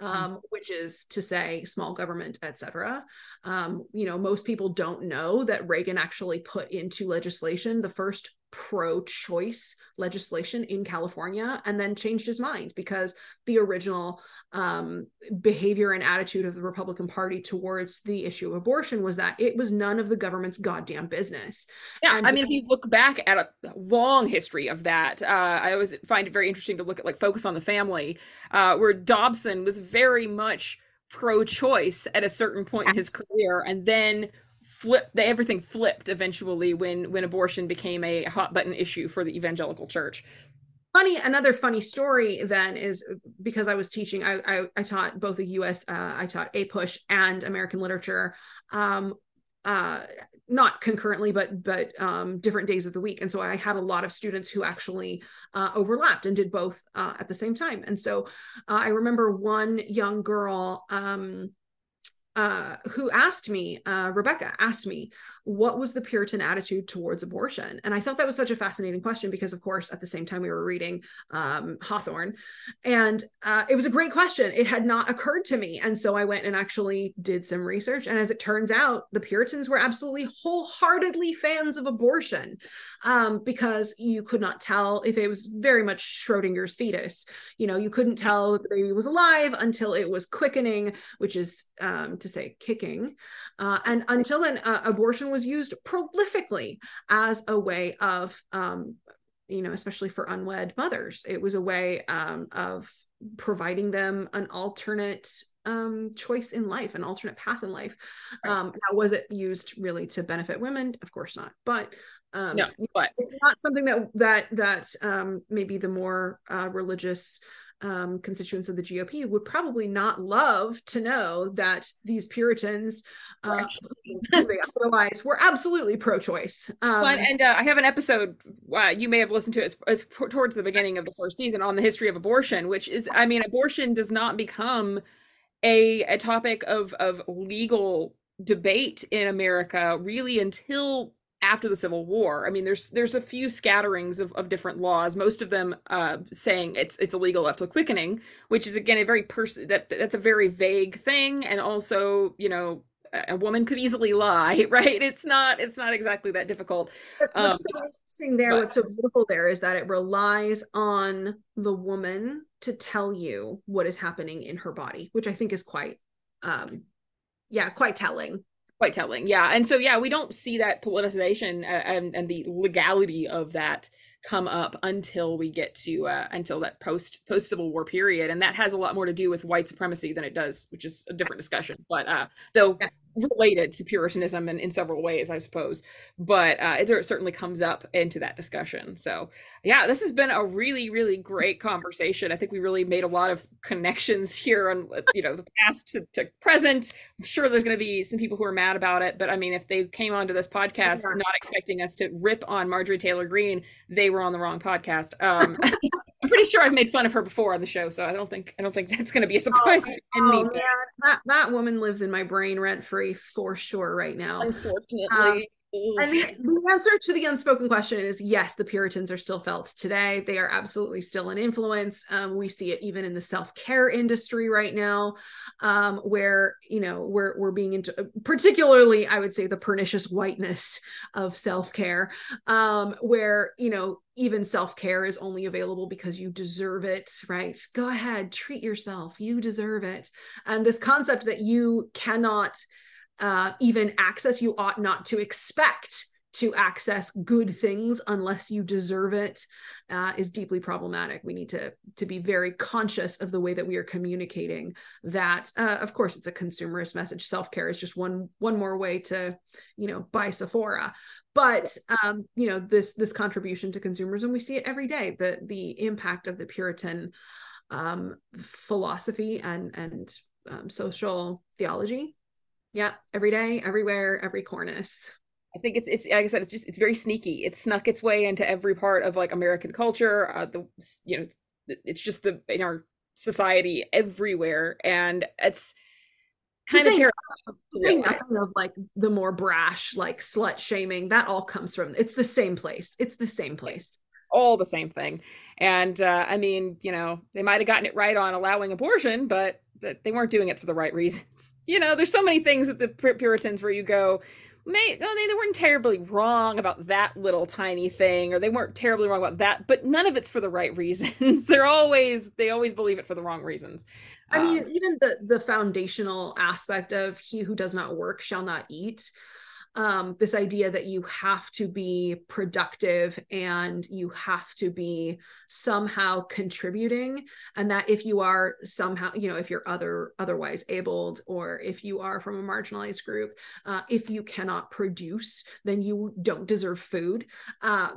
mm. um, mm. which is to say small government etc um, you know most people don't know that reagan actually put into legislation the first pro choice legislation in California and then changed his mind because the original um, behavior and attitude of the Republican Party towards the issue of abortion was that it was none of the government's goddamn business. Yeah. And I mean, if you look back at a long history of that, uh, I always find it very interesting to look at like Focus on the Family, uh, where Dobson was very much pro choice at a certain point yes. in his career and then flipped everything flipped eventually when when abortion became a hot button issue for the evangelical church. Funny another funny story then is because i was teaching i i, I taught both a us uh, i taught APUSH and american literature um uh not concurrently but but um different days of the week. And so i had a lot of students who actually uh, overlapped and did both uh, at the same time. And so uh, i remember one young girl um uh, who asked me, uh, Rebecca asked me, what was the Puritan attitude towards abortion? And I thought that was such a fascinating question because, of course, at the same time we were reading um, Hawthorne. And uh, it was a great question. It had not occurred to me. And so I went and actually did some research. And as it turns out, the Puritans were absolutely wholeheartedly fans of abortion um, because you could not tell if it was very much Schrodinger's fetus. You know, you couldn't tell the baby was alive until it was quickening, which is um, to say kicking. Uh, and until then, uh, abortion was used prolifically as a way of, um, you know, especially for unwed mothers. It was a way um, of providing them an alternate um, choice in life, an alternate path in life. Um, now, was it used really to benefit women? Of course not. But um, no, but it's not something that that that um, maybe the more uh, religious um, constituents of the GOP would probably not love to know that these Puritans, uh, otherwise, were absolutely pro-choice. Um, and uh, I have an episode uh, you may have listened to it it's, it's towards the beginning of the first season on the history of abortion, which is, I mean, abortion does not become a a topic of of legal debate in America really until after the Civil War. I mean, there's there's a few scatterings of, of different laws, most of them uh, saying it's it's illegal up to quickening, which is again a very person that that's a very vague thing, and also you know a woman could easily lie, right? It's not it's not exactly that difficult. What's um, so interesting there, but, what's so beautiful there is that it relies on the woman to tell you what is happening in her body, which I think is quite um yeah, quite telling quite telling yeah and so yeah we don't see that politicization uh, and and the legality of that come up until we get to uh, until that post post civil war period and that has a lot more to do with white supremacy than it does which is a different discussion but uh though. Related to Puritanism in, in several ways, I suppose. But uh, it certainly comes up into that discussion. So, yeah, this has been a really, really great conversation. I think we really made a lot of connections here on, you know, the past to, to present. I'm sure there's going to be some people who are mad about it, but I mean, if they came onto this podcast yeah. not expecting us to rip on Marjorie Taylor Greene, they were on the wrong podcast. Um, I'm pretty sure I've made fun of her before on the show, so I don't think I don't think that's going to be a surprise oh, to oh, that that woman lives in my brain rent free for sure right now. Unfortunately. Um, and the, the, answer to the unspoken question is yes, the Puritans are still felt today. They are absolutely still an influence. Um, we see it even in the self care industry right now, um, where you know we're we're being into particularly, I would say, the pernicious whiteness of self care, um, where you know even self care is only available because you deserve it. Right? Go ahead, treat yourself. You deserve it. And this concept that you cannot uh, even access. You ought not to expect to access good things unless you deserve it uh, is deeply problematic. We need to to be very conscious of the way that we are communicating that. Uh, of course, it's a consumerist message. Self care is just one one more way to, you know, buy Sephora. But um, you know this this contribution to consumers, and we see it every day. The the impact of the Puritan um, philosophy and and um, social theology yeah, every day, everywhere, every cornice. I think it's it's like I said, it's just it's very sneaky. It snuck its way into every part of like American culture. Uh, the you know, it's just the in our society everywhere, and it's kind of terrible. Saying nothing of like the more brash, like slut shaming. That all comes from. It's the same place. It's the same place. All the same thing. And uh, I mean, you know, they might have gotten it right on allowing abortion, but that they weren't doing it for the right reasons. You know, there's so many things that the Puritans where you go, may oh, they, they weren't terribly wrong about that little tiny thing, or they weren't terribly wrong about that, but none of it's for the right reasons. They're always they always believe it for the wrong reasons. I mean, um, even the the foundational aspect of he who does not work shall not eat um, this idea that you have to be productive and you have to be somehow contributing and that if you are somehow you know if you're other otherwise abled or if you are from a marginalized group uh, if you cannot produce then you don't deserve food. Uh,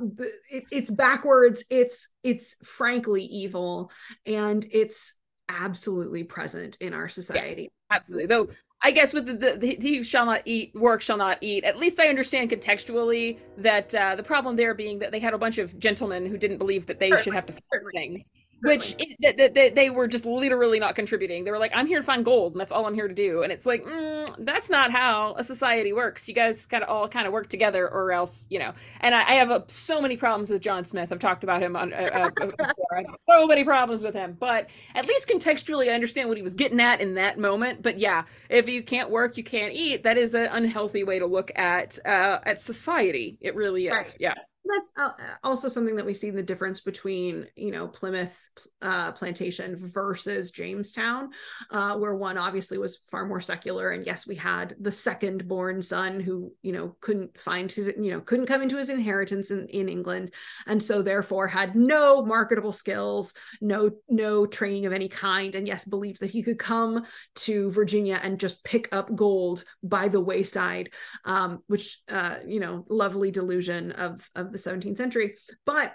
it, it's backwards it's it's frankly evil and it's absolutely present in our society. yeah, absolutely. Though I guess with the, the, the, he shall not eat, work shall not eat. At least I understand contextually that uh, the problem there being that they had a bunch of gentlemen who didn't believe that they should have to fight things which it, they, they, they, were just literally not contributing. They were like, I'm here to find gold, and that's all I'm here to do. And it's like, mm, that's not how a society works. You guys kind of all kind of work together, or else, you know. And I, I have uh, so many problems with John Smith. I've talked about him on uh, uh, so many problems with him. But at least contextually, I understand what he was getting at in that moment. But yeah, if you can't work, you can't eat. That is an unhealthy way to look at uh, at society. It really is. Right. Yeah that's uh, also something that we see the difference between you know plymouth uh, plantation versus jamestown uh, where one obviously was far more secular and yes we had the second born son who you know couldn't find his you know couldn't come into his inheritance in, in england and so therefore had no marketable skills no no training of any kind and yes believed that he could come to virginia and just pick up gold by the wayside um, which uh, you know lovely delusion of of the 17th century. But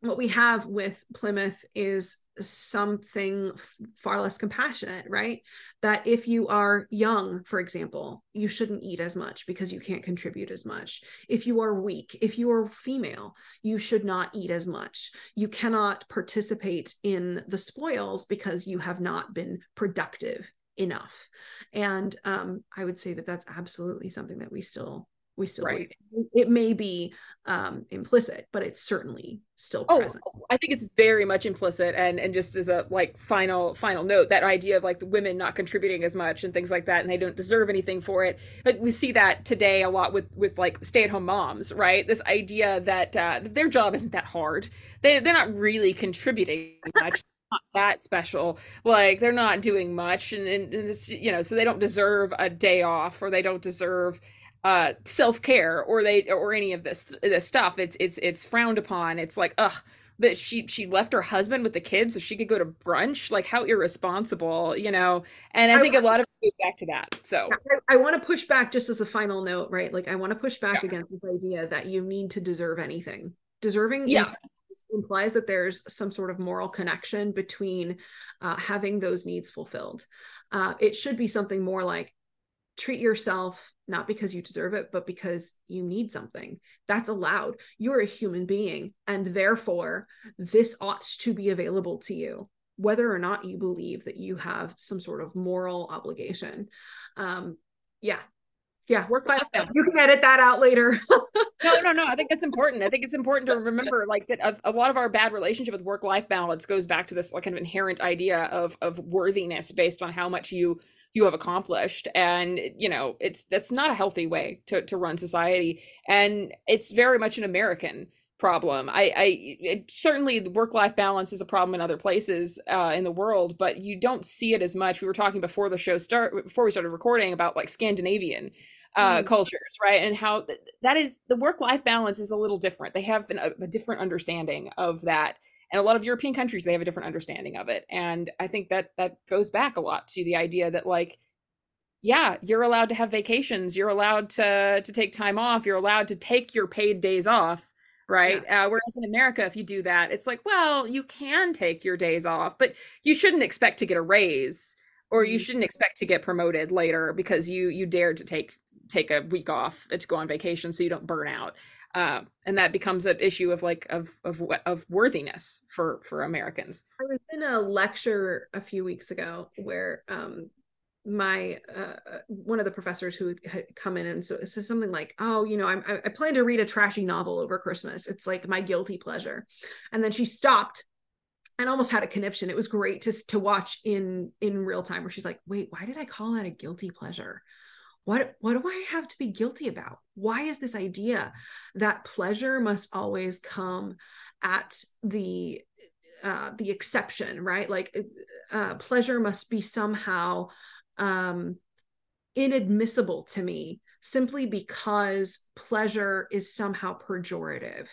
what we have with Plymouth is something far less compassionate, right? That if you are young, for example, you shouldn't eat as much because you can't contribute as much. If you are weak, if you are female, you should not eat as much. You cannot participate in the spoils because you have not been productive enough. And um, I would say that that's absolutely something that we still we still right. it may be um implicit but it's certainly still oh, present. i think it's very much implicit and and just as a like final final note that idea of like the women not contributing as much and things like that and they don't deserve anything for it. Like we see that today a lot with with like stay-at-home moms right? This idea that uh their job isn't that hard. They, they're not really contributing much. Not that special. Like they're not doing much and, and, and it's you know so they don't deserve a day off or they don't deserve uh self-care or they or any of this this stuff. It's it's it's frowned upon. It's like ugh that she she left her husband with the kids so she could go to brunch? Like how irresponsible you know? And i think a lot of it goes back to that so. I, I want to push back just as a final note right? Like i want to push back yeah. against this idea that you need to deserve anything. Deserving yeah. implies that there's some sort of moral connection between uh, having those needs fulfilled. Uh, it should be something more like treat yourself not because you deserve it, but because you need something. That's allowed. You're a human being, and therefore, this ought to be available to you, whether or not you believe that you have some sort of moral obligation. Um, yeah. Yeah, work life balance. You can edit that out later. no, no, no. I think it's important. I think it's important to remember, like that. A, a lot of our bad relationship with work-life balance goes back to this like kind of inherent idea of of worthiness based on how much you you have accomplished and you know it's that's not a healthy way to to run society and it's very much an american problem. I i it, certainly the work life balance is a problem in other places uh, in the world but you don't see it as much. We were talking before the show start before we started recording about like scandinavian uh, mm. cultures right and how th- that is the work life balance is a little different. They have an, a, a different understanding of that and a lot of european countries they have a different understanding of it. And i think that that goes back a lot to the idea that like yeah you're allowed to have vacations. You're allowed to to take time off. You're allowed to take your paid days off right? Yeah. uh, whereas in america if you do that it's like well you can take your days off but you shouldn't expect to get a raise or you mm-hmm. shouldn't expect to get promoted later because you you dared to take take a week off to go on vacation so you don't burn out uh, and that becomes an issue of like of of of worthiness for for Americans. I was in a lecture a few weeks ago where um my uh, one of the professors who had come in and so it says something like oh you know I'm, i plan to read a trashy novel over christmas. It's like my guilty pleasure. And then she stopped and almost had a conniption. It was great to to watch in in real time where she's like wait why did i call that a guilty pleasure what what do i have to be guilty about? Why is this idea that pleasure must always come at the uh, the exception right? Like uh, pleasure must be somehow um, inadmissible to me simply because pleasure is somehow pejorative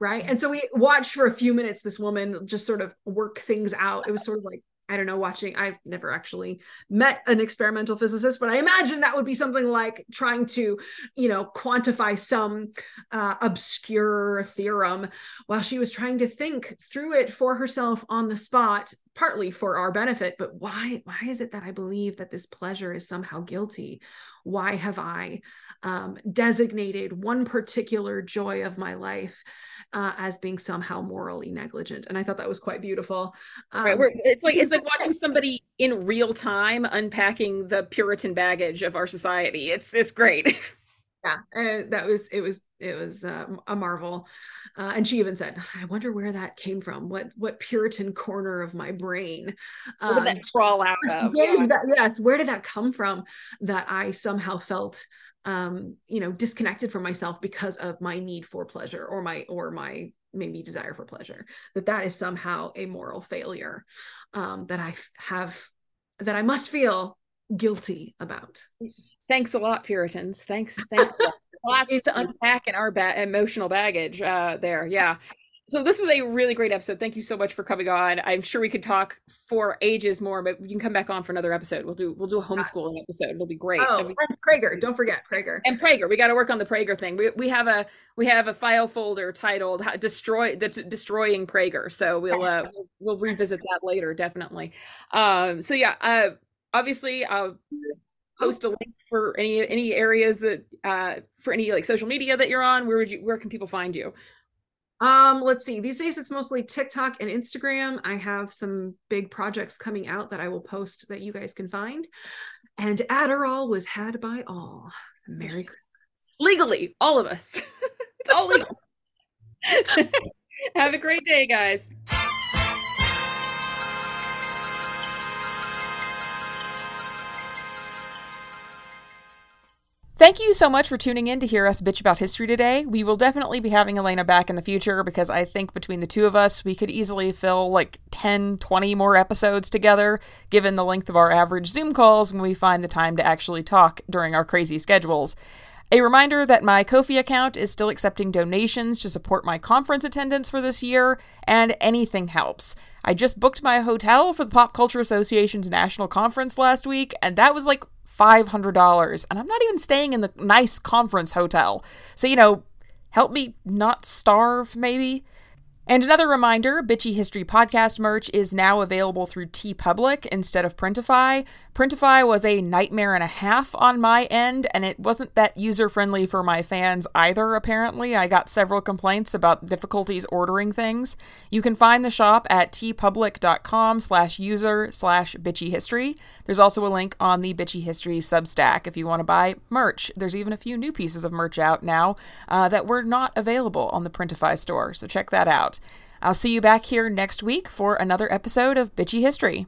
right? And so we watched for a few minutes this woman just sort of work things out. It was sort of like I don't know, watching, I've never actually met an experimental physicist, but I imagine that would be something like trying to, you know, quantify some uh, obscure theorem while she was trying to think through it for herself on the spot partly for our benefit but why why is it that i believe that this pleasure is somehow guilty? Why have i um, designated one particular joy of my life uh, as being somehow morally negligent? And i thought that was quite beautiful. Um, right We're, it's like it's like watching somebody in real time unpacking the puritan baggage of our society. It's it's great. Yeah and that was it was it was uh, a marvel. Uh, and she even said i wonder where that came from. What what puritan corner of my brain where did that um, crawl out of? that, yes where did that come from that i somehow felt um you know disconnected from myself because of my need for pleasure or my or my maybe desire for pleasure? That that is somehow a moral failure um that i have that i must feel guilty about. Thanks a lot puritans. Thanks thanks lots to unpack in our ba- emotional baggage uh, there. Yeah. So this was a really great episode. Thank you so much for coming on. I'm sure we could talk for ages more, but you can come back on for another episode. We'll do we'll do a homeschooling episode. It'll be great. Oh, and Prager. Don't forget Prager. And Prager. We got to work on the Prager thing. We we have a we have a file folder titled "Destroy the Destroying Prager." So we'll uh, we'll, we'll revisit that later, definitely. Um. So yeah. Uh. Obviously, uh, post a link for any any areas that uh for any like social media that you're on? Where would you where can people find you? Um let's see. These days it's mostly tiktok and instagram. I have some big projects coming out that i will post that you guys can find. And adderall was had by all. Merry legally all of us. It's all legal. Have a great day guys Thank you so much for tuning in to hear us bitch about history today. We will definitely be having Elena back in the future because I think between the two of us, we could easily fill like 10, 20 more episodes together, given the length of our average Zoom calls when we find the time to actually talk during our crazy schedules. A reminder that my Ko-fi account is still accepting donations to support my conference attendance for this year, and anything helps. I just booked my hotel for the Pop Culture Association's national conference last week, and that was like $500. And I'm not even staying in the nice conference hotel. So, you know, help me not starve, maybe? And another reminder Bitchy History podcast merch is now available through TeePublic instead of Printify. Printify was a nightmare and a half on my end, and it wasn't that user friendly for my fans either, apparently. I got several complaints about difficulties ordering things. You can find the shop at teepublic.com slash user slash bitchyhistory. There's also a link on the Bitchy History Substack if you want to buy merch. There's even a few new pieces of merch out now uh, that were not available on the Printify store, so check that I'll see you back here next week for another episode of Bitchy History.